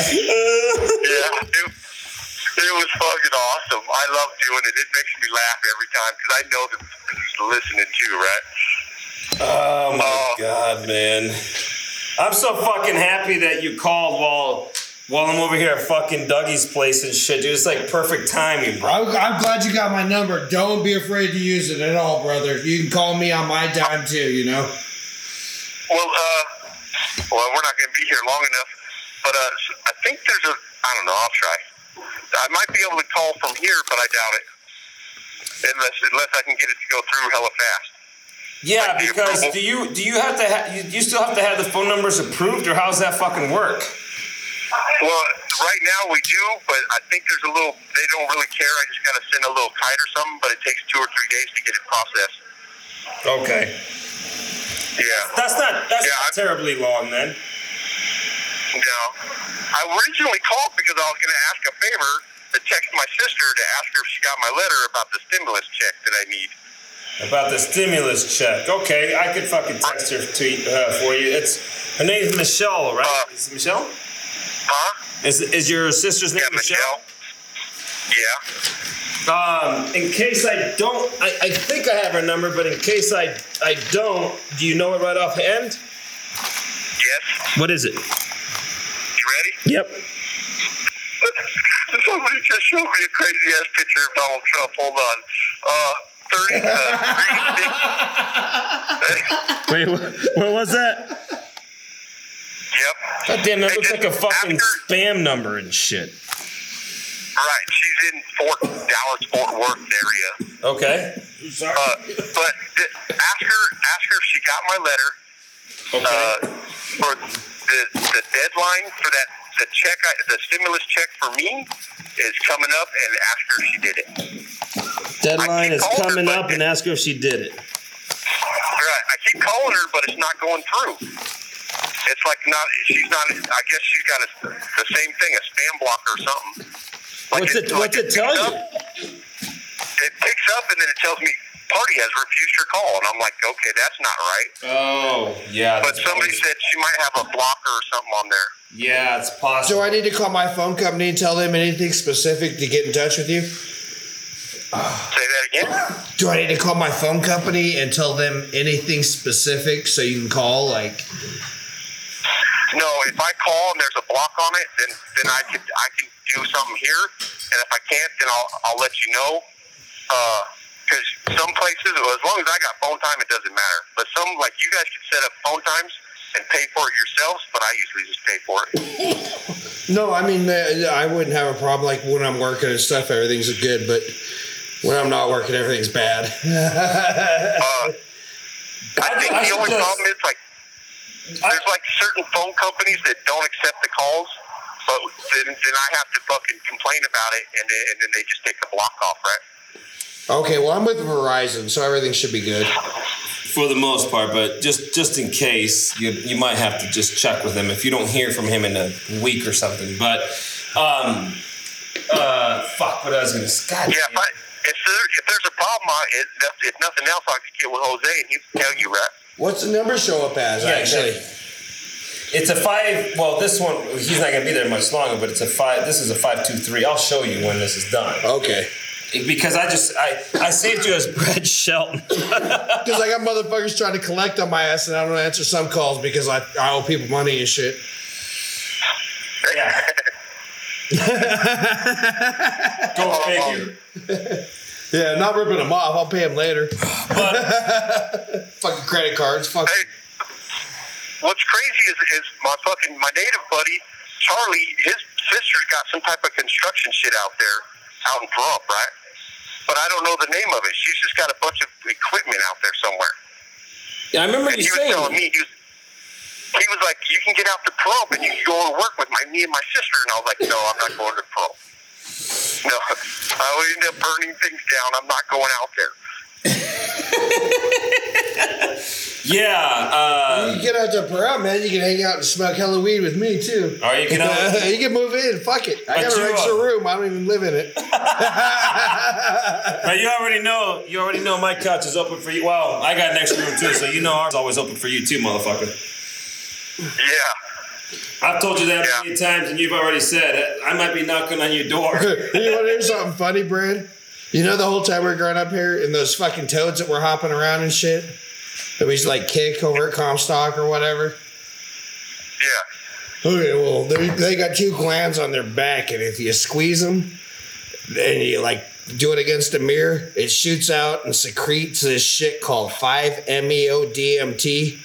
yeah, it, it was fucking awesome. I love doing it. It makes me laugh every time because I know that he's listening too, right? Oh my Oh. god, man! I'm so fucking happy that you called while while I'm over here at fucking Dougie's place and shit, dude. It's like perfect timing, bro. I'm, I'm glad you got my number. Don't be afraid to use it at all, brother. You can call me on my dime too. You know. Well, uh, well, we're not going to be here long enough, but uh, I think there's a. I don't know. I'll try. I might be able to call from here, but I doubt it. Unless, unless I can get it to go through hella fast. Yeah, Like because do you do you have to ha- you, you still have to have the phone numbers approved, or how's that fucking work? Well, right now we do, but I think there's a little. They don't really care. I just got to send a little kite or something, but it takes two or three days to get it processed. Okay, Yeah. that's not that's Yeah, not terribly long then. No. I originally called because I was going to ask a favor to text my sister to ask her if she got my letter about the stimulus check that I need. About the stimulus check. Okay, I could fucking text her to uh, for you. It's her name's Michelle, right? Uh, Is it Michelle? Huh? Is is your sister's name Yeah, Michelle. Yeah. Um, in case I don't, I, I think I have her number, but in case I I don't, do you know it right offhand? Yes. What is it? You ready? Yep. Somebody just showed me a crazy ass picture of Donald Trump. Hold on. Uh, 30, uh, Wait, what, what was that? yep. God damn, that Hey, looks like a fucking after- spam number and shit. Right. She's in Fort Dallas, Fort Worth area. Okay. Uh, but th- ask her, ask her if she got my letter. Okay. Uh, for the the deadline for that the check, I, the stimulus check for me is coming up, and ask her if she did it. Deadline is calling her, coming up, and ask her if she did it. Right. I keep calling her, but it's not going through. It's like not. She's not. I guess she's got a, the same thing, a spam blocker or something. Like What's it? like What's it tell you? up- It picks up and then it tells me party has refused your call, and I'm like, okay, that's not right. Oh, yeah. But somebody probably- said she might have a blocker or something on there. Yeah, it's possible. Do I need to call my phone company and tell them anything specific to get in touch with you? Say that again. Do I need to call my phone company and tell them anything specific so you can call? Like, No, if I call and there's a block on it, then then I can I can do something here, and if I can't, then I'll I'll let you know. Uh, Because some places, well, as long as I got phone time, it doesn't matter. But some like you guys can set up phone times and pay for it yourselves, but I usually just pay for it. no, I mean, uh, I wouldn't have a problem. Like when I'm working and stuff, everything's good. But when I'm not working, everything's bad. Uh, I think I the only just- problem is like there's like certain phone companies that don't accept the calls, but then, then I have to fucking complain about it, and then, and then they just take the block off, right? Okay, well, I'm with Verizon, so everything should be good. for the most part, but just just in case, you you might have to just check with him if you don't hear from him in a week or something. But um, uh, fuck, what I was gonna God Yeah, damn if, if, there, if there's a problem, I, if, if nothing else, I could get with Jose and he can tell you, right? What's the number show up as, Yeah, actually? It's a five. Well, this one he's not gonna be there much longer, but it's a five. This is a five two three. I'll show you when this is done Okay. Because I just I I saved you as Brad Shelton. Because I got motherfuckers trying to collect on my ass and I don't answer some calls because I, I owe people money and shit. yeah. Go figure. Yeah, not ripping them off. I'll pay them later. But Fucking credit cards. Fuck. Hey, what's crazy is, is my fucking, my native buddy, Charlie, his sister's got some type of construction shit out there, out in Pahrump, right? But I don't know the name of it. She's just got a bunch of equipment out there somewhere. yeah, I remember And you he was telling me, he was, he was like, you can get out to Pahrump and you can go and work with my me and my sister. And I was like, no, I'm not going to Pahrump. No, I would end up burning things down. I'm not going out there. Yeah. Uh, You get out to Pearl, man. You can hang out and smoke hella weed with me too. Or you can, uh, you can move in. Fuck it. I got an extra uh, room. I don't even live in it. but you already know. You already know my couch is open for you. Well, I got an extra room too, so you know ours is always open for you too, motherfucker. Yeah. I've told you that Yeah. many times, and you've already said it. I might be knocking on your door. you want to hear something funny, Brad? You know the whole time we are growing up here, and those fucking toads that were hopping around and shit that used to like kick over at Comstock or whatever. Yeah. Okay, well they they got two glands on their back, and if you squeeze them and you like do it against a mirror, it shoots out and secretes this shit called five E meo DMT.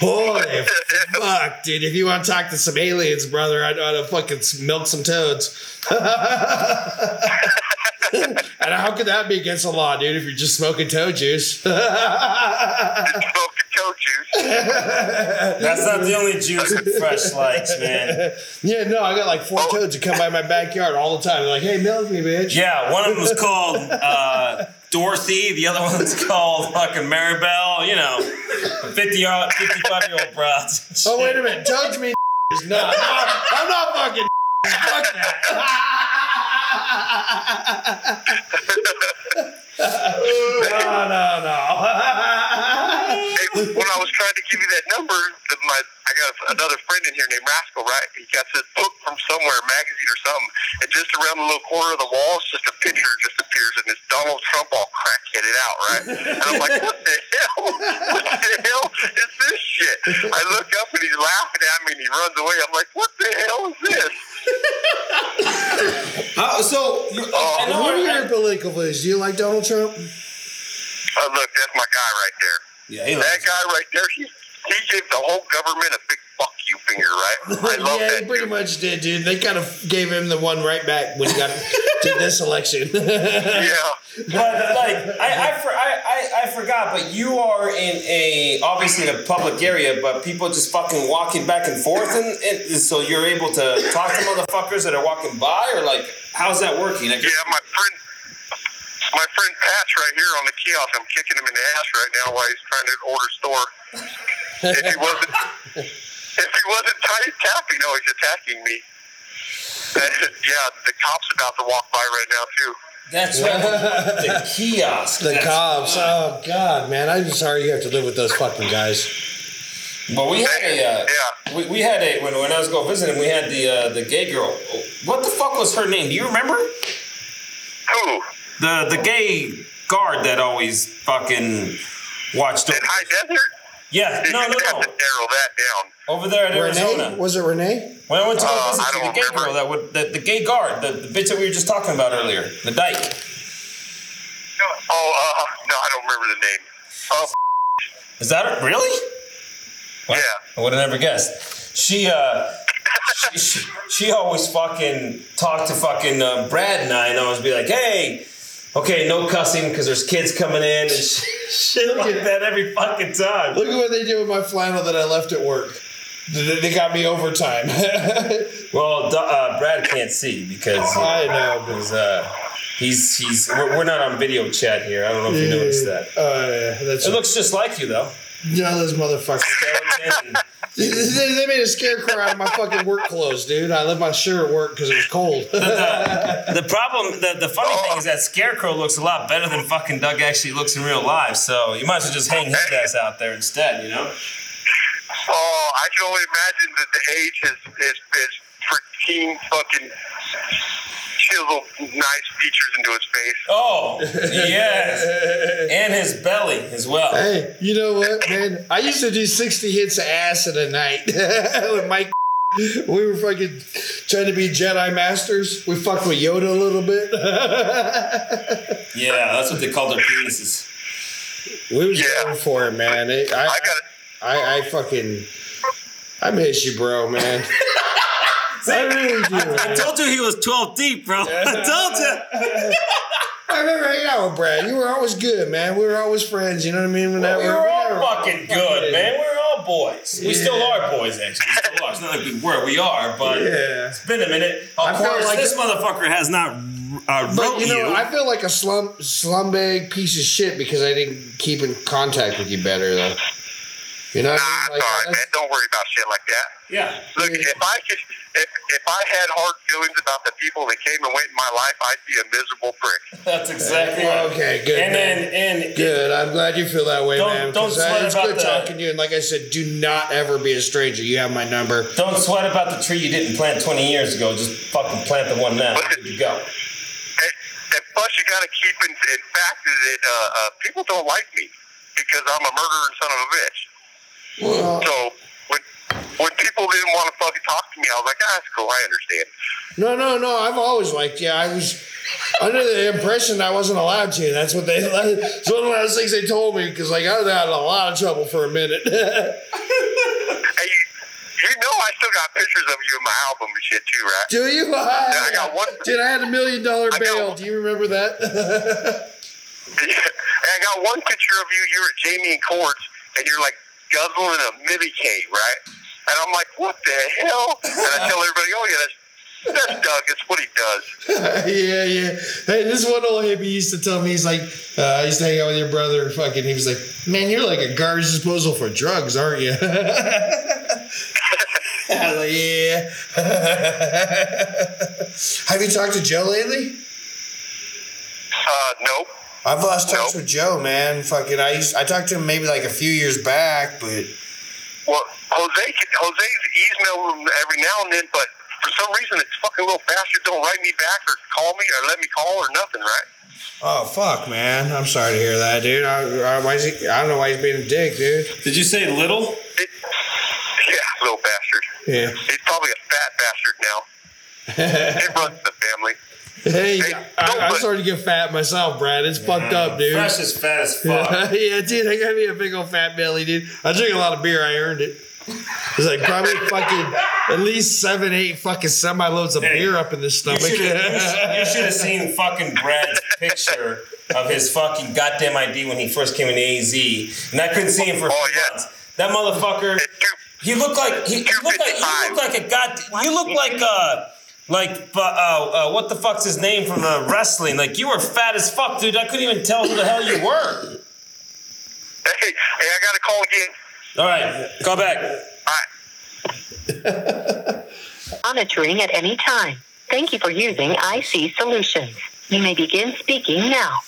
Holy fuck, dude! If you want to talk to some aliens, brother, I know how to fucking milk some toads. and how could that be against the law, dude? If you're just smoking toad juice. Smoking toe juice. That's not the only juice that Fresh likes, man. Yeah, no, I got like four toads that come by my backyard all the time. They're like, hey, milk me, bitch. Yeah, one of them was called uh, Dorothy. The other one's called fucking Maribel. You know, 50 year old, 55 year old broads. Oh, wait a minute. Toads mean is not. I'm not fucking fuck that. No, no, no. Hey, when I was trying to give you that number, that my I got another friend in here named Rascal, right? He got this book from somewhere, a magazine or something, and just around the little corner of the wall, it's just a picture just appears, and it's Donald Trump all crackheaded out, right? And I'm like, what the hell? What the hell is this shit? I look up and he's laughing at me, and he runs away. I'm like, what the hell is this? Uh, so, you, I know What are your political views? Do you like Donald Trump? Oh, look, that's my guy right there. yeah, he That likes- guy right there, he he gave the whole government a big fuck you finger, right? I love yeah, that. he pretty dude. much did, dude. They kind of gave him the one right back when he got to this election. Yeah. But like I, I, for, I, I, I forgot, but you are in a obviously in a public area, but people just fucking walking back and forth, and, and so you're able to talk to motherfuckers that are walking by, or like how's that working? Like, Yeah, my friend, my friend Pat's right here on the kiosk. I'm kicking him in the ass right now while he's trying to order store. if he wasn't, if he wasn't tight tapping, no, he's attacking me. yeah, the cop's about to walk by right now too. that's right, the kiosk. the That's- cops. Oh God, man! I'm sorry you have to live with those fucking guys. Well, we had a uh, Yeah. we, we had a when, when I was going visiting, we had the uh, the gay girl. What the fuck was her name? Do you remember? Who? The the gay guard that always fucking watched In over. high desert? Yeah, You're no, no, no. to narrow that down. Over there at Arizona. Was it Renee? When I went to go Uh, visit I the gay remember. girl, that would the, the gay guard, the, the bitch that we were just talking about earlier, the dyke. No, Oh, uh, no, I don't remember the name. Oh, Is that her? Really? Wow, Yeah. I would have never guessed. She uh, she, she, she always fucking talked to fucking uh, Brad and I, and always be like, hey. Okay, no cussing because there's kids coming in and shit, like that every fucking time. Look at what they did with my flannel that I left at work. They got me overtime. Well, uh, Brad can't see because I know, because he's uh, he's he's we're, we're not on video chat here. I don't know if you noticed that. Oh yeah, that's It looks just like you though. yeah, those motherfuckers. Skeleton and- they, they made a scarecrow out of my fucking work clothes, dude. I left my shirt at work because it was cold. the problem, the, the funny thing is that Scarecrow looks a lot better than fucking Doug actually looks in real life. So you might as well just hang his ass out there instead, you know? oh, I can only imagine that the age is is, is freaking fucking chiseled nice features into his face. Oh, yes. And his belly as well. hey, you know what, man? I used to do 60 hits of ass in a night with Mike. We were fucking trying to be Jedi masters. We fucked with Yoda a little bit. Yeah, that's what they call their penises. we was Yeah. going for it, man. It- I, I got I, I fucking, I miss you, bro, man. I really do. I told you he was 12 deep, bro. I told you. I remember hanging out with Brad. You were always good, man. We were always friends. You know what I mean? When that We were all fucking good, man. We were all boys. We still are boys, actually. We still are. It's not like we were. We are, but Yeah. it's been a minute. Of I course, like- this motherfucker has not uh, But wrote you know, you. I feel like a slum slumbag piece of shit because I didn't keep in contact with you better though. You know, Nah, I it's mean? all right, like, man. Don't worry about shit like that. yeah. Look, if I could, if, if I had hard feelings about the people that came and went in my life, I'd be a miserable prick. That's exactly right. Okay, good, And man. then, and Good. I'm glad you feel that way, Don't- man. don't 'cause, sweat it's about good the- talking to you. And like I said, do not ever be a stranger. You have my number. don't sweat about the tree you didn't plant 20 years ago. Just fucking plant the one now. Good to go. And, and plus, you got to keep in, in fact that uh, uh, people don't like me because I'm a murdering son of a bitch. So when when people didn't want to fucking talk to me, I was like, ah, that's cool. I understand. no, no, no. I've always liked you. I was under the impression I wasn't allowed to. That's what they. It's one of those things they told me because like I was out of a lot of trouble for a minute. Hey, you, you know I still got pictures of you in my album and shit too, right? Do you? I got one. Dude, I had a million dollar I bail. Do you remember that? and I got one picture of you. You're at Jamie and Courts, and you're like guzzling a K, right? And I'm like, what the hell? And I tell everybody, oh yeah, that's that's Doug. It's what he does. yeah, yeah. Hey, this one old hippie used to tell me, he's like, uh, I used to hang out with your brother, and fucking, he was like, man, you're like a garbage disposal for drugs, aren't you? I was like, yeah. Have you talked to Joe lately? Uh, nope. I've lost touch Nope. with Joe, man. Fucking, I used, I talked to him maybe like a few years back, but Well, Jose, Jose's emailing every now and then, but for some reason, this fucking little bastard don't write me back or call me or let me call or nothing, right? oh fuck, man. I'm sorry to hear that, dude. I, I, why is he, I don't know why he's being a dick, dude. Did you say little? It, yeah, little bastard. Yeah. He's probably a fat bastard now. It runs the family. Hey, Hey, I, don't I'm starting to get fat myself, Brad. It's fucked up, dude. Fresh is fat as fuck. yeah, dude, I got me a big old fat belly, dude. I drink a lot of beer. I earned it. It's like probably fucking at least seven, eight fucking semi loads of Hey, beer up in the You stomach. should you should have seen fucking Brad's picture of his fucking goddamn ID when he first came in AZ, and I couldn't see him for Oh, yeah. months. That motherfucker, he looked like he, he looked like he looked like a god. You look like uh like uh, uh what the fuck's his name from the wrestling? Like you were fat as fuck, dude. I couldn't even tell who the hell you were. hey, hey, I got to call again. All right, call back. All right. Monitoring at any time. Thank you for using IC Solutions. You may begin speaking now.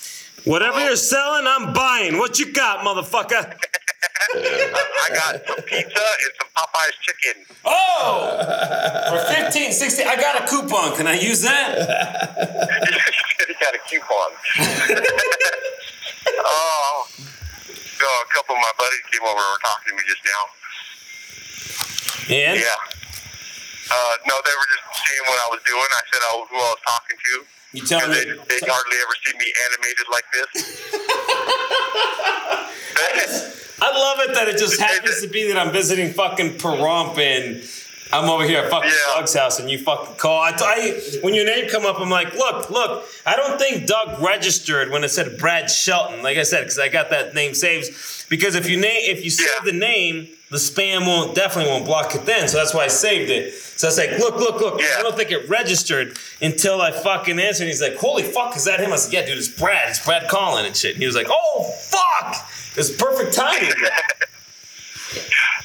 Whatever you're selling, I'm buying. What you got, motherfucker? I got some pizza and some Popeye's chicken. Oh, for 15, 16, I got a coupon. Can I use that? he got a coupon. oh, so a couple of my buddies came over and were talking to me just now. And Yeah. Uh, no, they were just seeing what I was doing. I said I was, who I was talking to. you tell me. they, they hardly ever see me animated like this. I love it that it just happens to be that I'm visiting fucking Pahrump and I'm over here at fucking Yeah. Doug's house and you fucking call. I, I when your name come up, I'm like, look, look. I don't think Doug registered when it said Brad Shelton. Like I said, because I got that name saved. Because if you name, if you save Yeah. the name, the spam won't definitely won't block it then. So that's why I saved it. So I was like, look, look, look. Yeah. I don't think it registered until I fucking answered. He's like, holy fuck, is that him? I said, yeah, dude, it's Brad. It's Brad calling and shit. And he was like, oh fuck, it's perfect timing.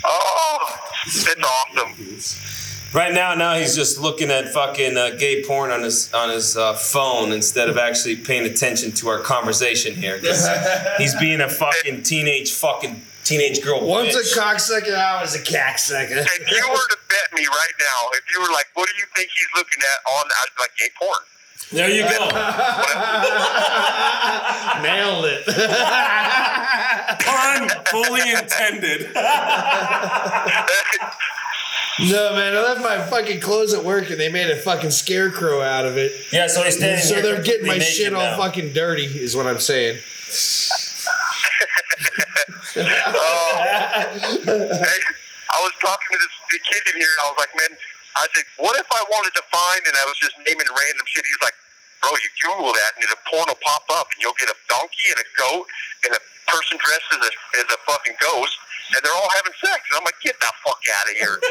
oh, it's awesome. Right now, now he's just looking at fucking uh, gay porn on his on his uh, phone instead of actually paying attention to our conversation here. he's being a fucking teenage fucking teenage girl. Once bitch. a cocksucker, always a cacksucker. If you were to bet me right now, if you were like, what do you think he's looking at on, I'd be like, gay porn. There you go. Nailed it. Pun fully intended. no, man, I left my fucking clothes at work and they made a fucking scarecrow out of it. Yeah, so he's standing so here they're getting my completely shit all now. fucking dirty, is what I'm saying. Oh. Hey, I was talking to this the kid in here, and I was like, man, I said, what if I wanted to find, and I was just naming random shit. He's like, bro, you Google that, and it'll porn will pop up, and you'll get a donkey and a goat and a person dressed as a, as a fucking ghost, and they're all having sex. And I'm like, get the fuck out of here.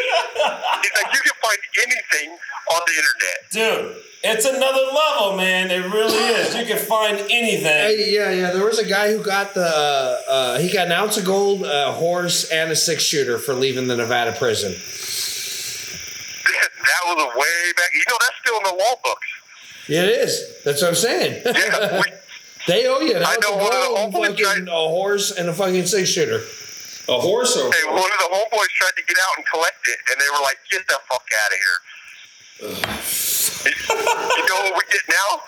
He's like, you can find anything on the internet. Dude, it's another level, man. It really is. You can find anything. Hey, yeah, yeah. There was a guy who got the uh, uh, he got an ounce of gold, a horse, and a six shooter for leaving the Nevada prison. that was a way back. You know, that's still in the law books. It is. That's what I'm saying. Yeah, we, they owe you an I know one of the homeboys tried- a horse, and a fucking six shooter. A horse or hey, one of the homeboys tried to get out and collect it, and they were like, get the fuck out of here. you know what we get now?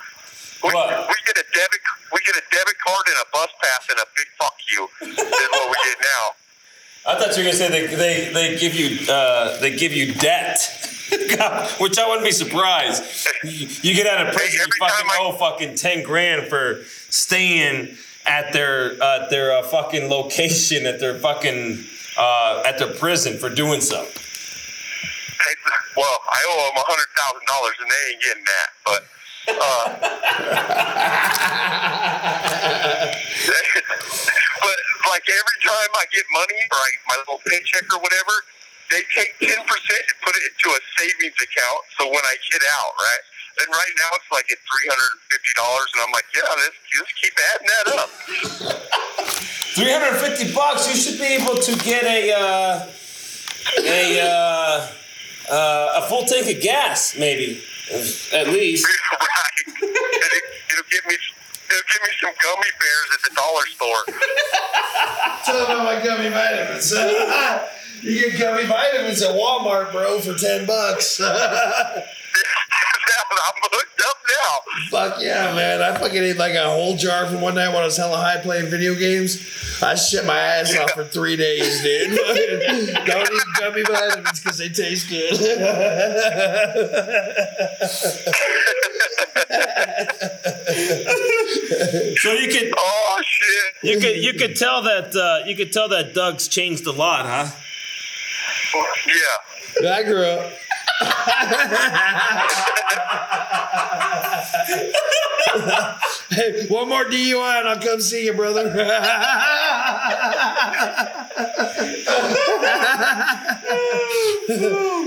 We, we get a debit we get a debit card and a bus pass and a big fuck you is what we get now. I thought you were gonna say they they, they give you uh, they give you debt, which I wouldn't be surprised. You, get out of prison, you fucking I- owe fucking ten grand for staying at their uh, their uh, fucking location at their fucking uh, at their prison for doing so. Hey, well, I owe them a hundred thousand dollars and they ain't getting that, but uh but like every time I get money or I, my little paycheck or whatever, they take ten percent and put it into a savings account. So when I get out, right? And right now it's like at three hundred and fifty dollars, and I'm like, yeah, let's just keep adding that up. Three hundred fifty bucks. You should be able to get a uh, a uh, uh, a full tank of gas, maybe at least. right? And it, it'll give me it'll give me some gummy bears at the dollar store. Tell them about my gummy vitamins. you get gummy vitamins at Walmart, bro, for ten bucks. I'm hooked up now. Fuck yeah, man. I fucking ate like a whole jar from one night when I was hella high playing video games. I shit my ass off for three days, dude. Don't eat gummy vitamins because they taste good. So you could Oh shit! you could you could tell that uh, you could tell that Doug's changed a lot, huh? Yeah. I grew up. hey, one more DUI and I'll come see you, brother.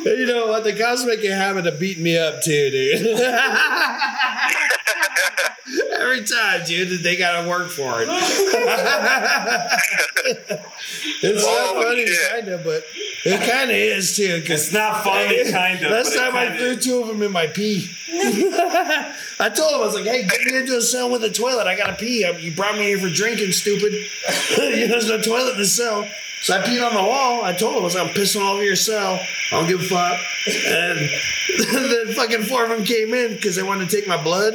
you know what? The cops make a habit of beating me up too, dude. Every time, dude, they gotta work for it. it's Oh, not funny, shit. kind of, but it kind of is too. Cause It's not funny, kind of. Last time I threw is. two of them in my pee. I told him I was like, "Hey, get me into a cell with a toilet. I gotta pee. You brought me here for drinking, stupid. you know, there's no toilet in the cell." So I peed on the wall. I told him I was, like, "I'm pissing all over your cell. I don't give a fuck." And then fucking four of them came in because they wanted to take my blood,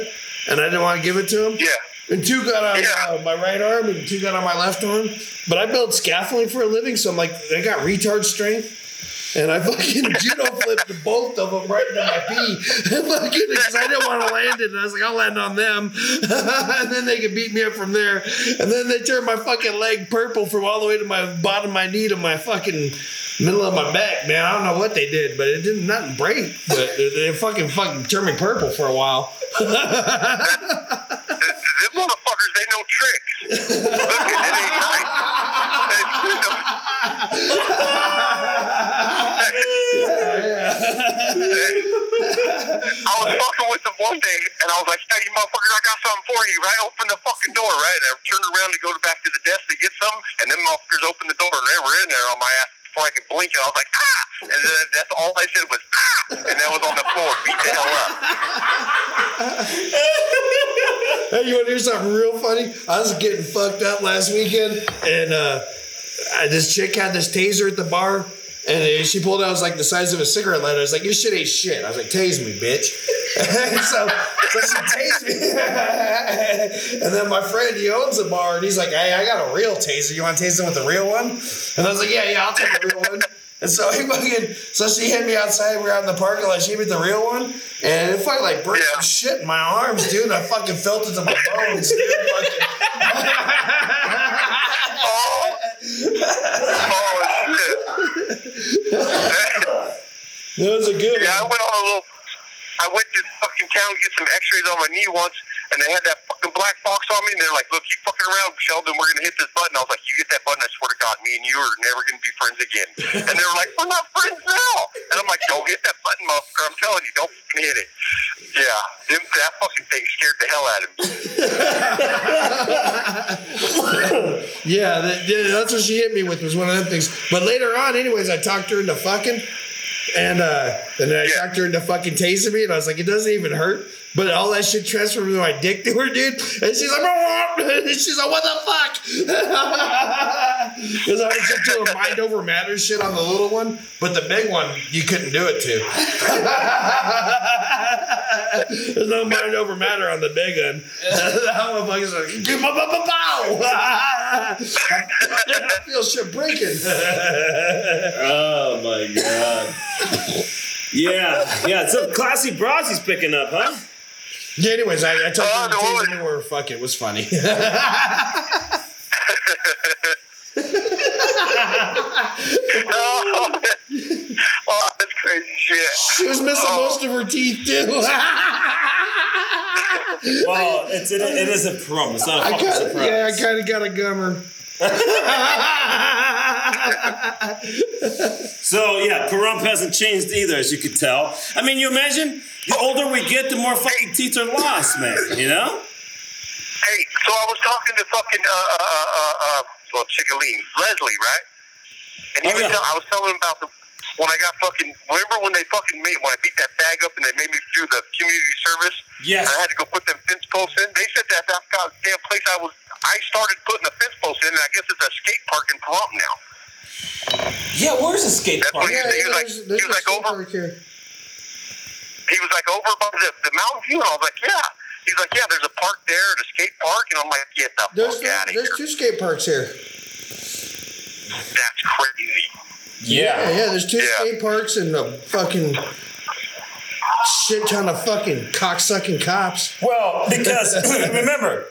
and I didn't want to give it to them. Yeah. And two got on Yeah. uh, my right arm, and two got on my left arm. But I built scaffolding for a living, so I'm like, I got retard strength. And I fucking judo flipped both of them right into my pee. fucking, because I didn't want to land it. And I was like, I'll land on them. and then they could beat me up from there. And then they turned my fucking leg purple from all the way to my bottom of my knee to my fucking middle of my back, man. I don't know what they did, but it didn't nothing break. But they, they fucking fucking turned me purple for a while. Th- Them motherfuckers, they know tricks. Look, it ain't nice. I was fucking with them one day, and I was like, "Hey, you motherfuckers, I got something for you." Right, open the fucking door, right? And I turned around to go back to the desk to get something, and them motherfuckers opened the door, and they were in there on my ass before I could blink, and I was like, "Ah!" And then that's all I said was "Ah!" and that was on the floor, beat the hell up. Hey, you want to hear something real funny? I was getting fucked up last weekend, and uh, this chick had this taser at the bar, and she pulled out, it was like the size of a cigarette lighter. I was like, "Your shit ain't shit." I was like, "Tase me, bitch." And so, so she tased me, and then my friend he owns a bar, and he's like, "Hey, I got a real taser. You want to taste it with the real one?" And I was like, "Yeah, yeah, I'll take the real one." And so he fucking, so she hit me outside. We were out in the parking lot. She hit me the real one, and it fucking like Yeah. some shit in my arms, dude. I fucking felt it to my bones, dude. Fucking, Oh, oh shit. That was a good Yeah, I went on a little. I went to fucking town to get some X-rays on my knee once. and they had that fucking black box on me, and they're like, "Look, keep fucking around, Shelton. We're gonna hit this button." I was like, "You get that button, I swear to God, me and you are never gonna be friends again." And they were like, "We're not friends now." And I'm like, "Don't hit that button, motherfucker. I'm telling you, don't fucking hit it." Yeah, them, that fucking thing scared the hell out of me. Yeah, that, yeah, that's what she hit me with was one of them things. But later on, anyways, I talked her into fucking, and uh, and then I Yeah. talked her into fucking tasing me, and I was like, it doesn't even hurt. But all that shit transferred from my dick to her, dude. And she's like, and she's like, what the fuck? Because I was just doing mind over matter shit on the little one, but the big one, you couldn't do it to. There's no mind over matter on the big one. that motherfucker's like, "Give my bow, bow." I feel shit breaking. Oh my god. Yeah, yeah. Some classy bras he's picking up, huh? Yeah, anyways, I, I told Oh, her to no tease worries. fuck it was funny. oh, oh, that's crazy shit. she was missing Oh. most of her teeth too. Well, it's it, it is a prom. It's not a I fucking kinda, surprise. yeah, I kind of got a gummer. So yeah, Pahrump hasn't changed either, as you could tell. I mean, you imagine the older we get, the more fucking teeth are lost, man. You know? Hey, so I was talking to fucking uh uh uh uh well Chickaline, Leslie, right? And he Oh, was yeah. tell, I was telling him about the when I got fucking remember when they fucking made when I beat that bag up and they made me do the community service. Yes. And I had to go put them fence posts in. They said that that goddamn place I was I started putting a fence post in, and I guess it's a skate park in Pahrump now. Yeah. Where's the skate That's park? what he, he was like. there's, He was a like skate over. park here. He was like over by the, the Mountain View, and I was like, yeah. He's like, yeah. There's a park there, the skate park, and I'm like, get the There's, fuck out of here. there's two skate parks here. That's crazy. Yeah, Yeah. yeah, there's two Yeah. skate parks and a fucking shit ton of fucking cocksucking cops. Well, because remember,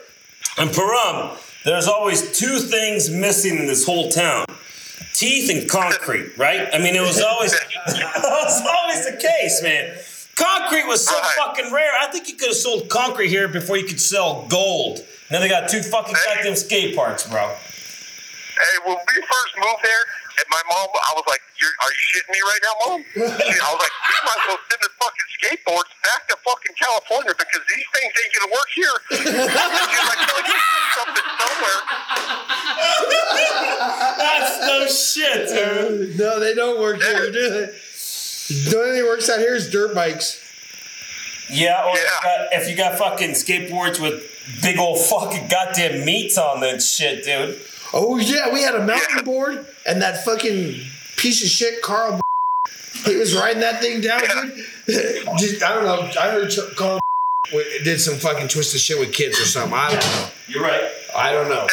in Pahrump, there's always two things missing in this whole town: teeth and concrete. Right? I mean, it was always it was always the case, man. Concrete was so Right. fucking rare. I think you could have sold concrete here before you could sell gold. Now they got two fucking goddamn skate parks, bro. Hey, when we first moved there, and my mom, I was like, You're, "Are you shitting me right now, mom?" She, I was like, "We might as well send the fucking skateboards back to fucking California because these things ain't gonna work here." She's like, "No, you something somewhere." That's no shit, dude. Uh, no, they don't work here, do they? The only thing that works out here is dirt bikes. Yeah, or Yeah. If, you got, if you got fucking skateboards with big old fucking goddamn meats on that shit, dude. Oh yeah, we had a mountain board and that fucking piece of shit Carl. He was riding that thing down, dude. Just, I don't know. I heard Carl did some fucking twisted shit with kids or something. I don't know. You're right. I don't know.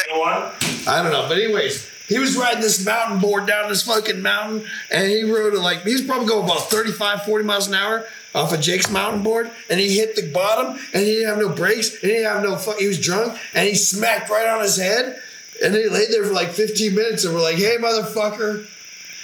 I don't know. But anyways, he was riding this mountain board down this fucking mountain, and he rode it like he was probably going about 35, 40 miles an hour off of Jake's mountain board, and he hit the bottom, and he didn't have no brakes, and he didn't have no. Fu- he was drunk, and he smacked right on his head, and then he laid there for like 15 minutes, and we're like, "Hey, motherfucker."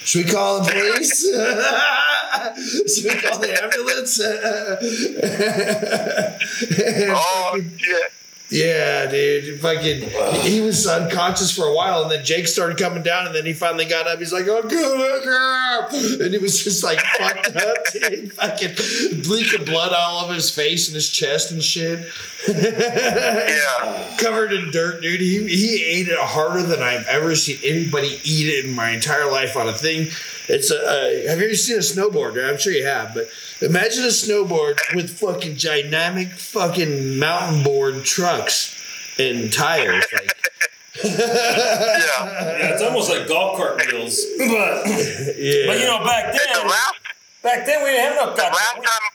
Should we call the police? Should we call the ambulance? Oh shit! Yeah, dude. Fucking, he was unconscious for a while, and then Jake started coming down, and then he finally got up. He's like, "Oh, good, girl," and he was just like fucked up, dude. Fucking bleaking blood all over his face and his chest and shit. Yeah. Covered in dirt, dude. He he ate it harder than I've ever seen anybody eat it in my entire life on a thing. It's a. Uh, have you ever seen a snowboarder? I'm sure you have, but imagine a snowboard with fucking dynamic fucking mountain board trucks and tires. Like, Yeah. Yeah, it's almost like golf cart wheels. But yeah. but you know, back The then, last, back then we didn't have no the last time,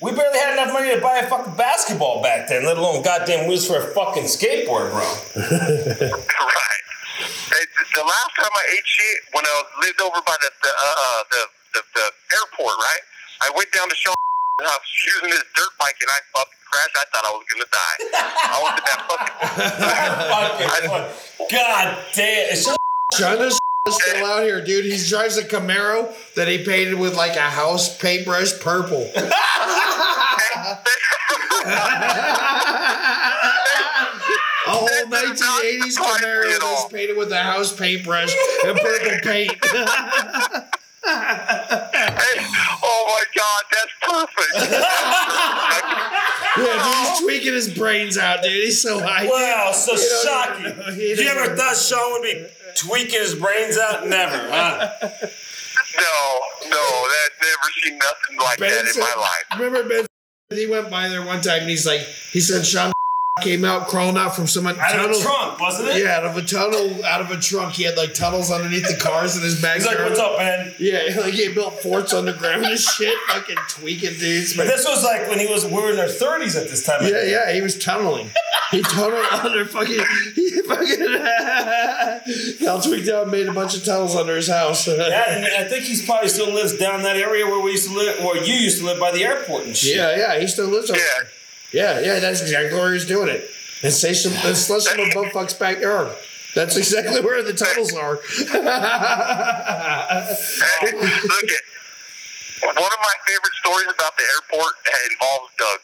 We barely had enough money to buy a fucking basketball back then, let alone goddamn wheels for a fucking skateboard, bro. right? Hey, the, the last time I ate shit when I was lived over by the the uh, uh, the, the the airport, right? I went down to show. I was using this dirt bike and I fucking crashed. I thought I was gonna die. I was in that fucking. fucking, God damn. It's just, China's still out here, dude. He drives a Camaro that he painted with like a house paintbrush purple. Mercedes Surprised me Camaro at all. that's painted with a house paintbrush and purple paint. Hey, oh my God, that's perfect. yeah, dude, he's tweaking his brains out, dude. He's so high. Wow, so You shocking. even know. He You doesn't- ever thought Sean would be tweaking his brains out? Never, huh? no, no, that never seen nothing like Ben that in said- my life. Remember Ben? He went by there one time and he's like, he said Sean came out crawling out from some Out of tunnel. the trunk, wasn't it? Yeah, out of a tunnel, out of a trunk. He had like tunnels underneath the cars in his He's backyard. like, what's up, man? Yeah, like he built forts underground and shit, fucking tweaking dudes. But man. this was like when he was, we were in our 30s at this time. Yeah, yeah, he was tunneling. He tunneled under fucking. He fucking. got tweaked out and made a bunch of tunnels under his house. Yeah, and I think he's probably still lives down that area where we used to live, where you used to live by the airport and shit. yeah, yeah, he still lives over Yeah. there. Yeah, yeah, that's exactly where he's doing it. And say some, and slush some of fuck's backyard. That's exactly where the tunnels are. Hey, look at one of my favorite stories about the airport involves Doug.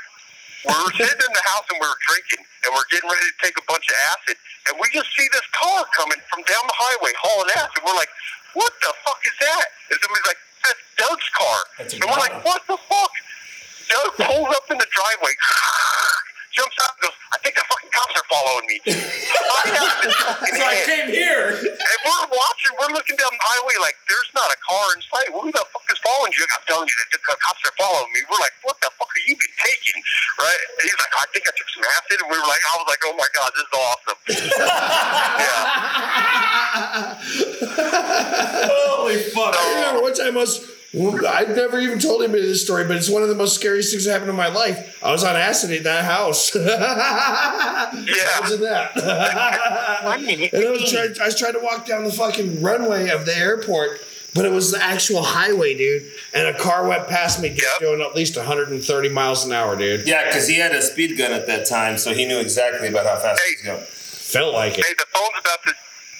We were sitting in the house and we were drinking and we're getting ready to take a bunch of acid and we just see this car coming from down the highway hauling acid. We're like, what the fuck is that? And somebody's like, that's Doug's car. That's a and we're like, what the fuck? Doug pulls up in the driveway, jumps out and goes, I think the fucking cops are following me. I got this fucking So I came here. And we're watching, we're looking down the highway like there's not a car in sight. Who the fuck is following you? I'm telling you, the the cops are following me. We're like, what the fuck are you been taking? Right? And he's like, I think I took some acid. And we were like, I was like, oh my God, this is awesome. yeah. Holy fuck. I remember one time I was. I've never even told anybody this story, but it's one of the most scariest things that happened in my life. I was on acid in that house. Yeah. I was in that. One minute And I was, trying, I was trying to walk down the fucking runway of the airport, but it was the actual highway, dude. And a car went past me Yep. going at least 130 miles an hour, dude. Yeah, because he had a speed gun at that time, so he knew exactly about how fast he was going. Felt like it. Hey, the phone's about to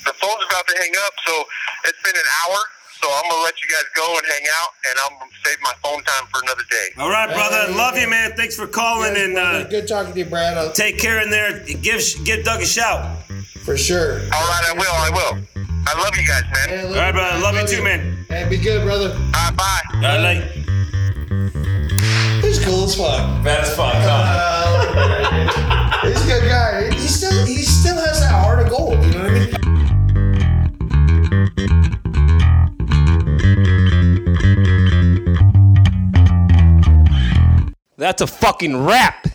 the phone's about to hang up, so it's been an hour. So I'm gonna let you guys go and hang out, and I'm gonna save my phone time for another day. All right, brother. Love you, man. Thanks for calling Yes, and uh, Good talking to you, Brad. I'll- take care in there. Give give Doug a shout. for sure. All right, I will. I will. I love you guys, man. Hey, All right, brother. Love you too, man. Hey, be good, brother. All right, bye. All right, like, He's cool as fuck. that's fun. He's a good guy. He still he still has that heart of gold. You know That's a fucking wrap.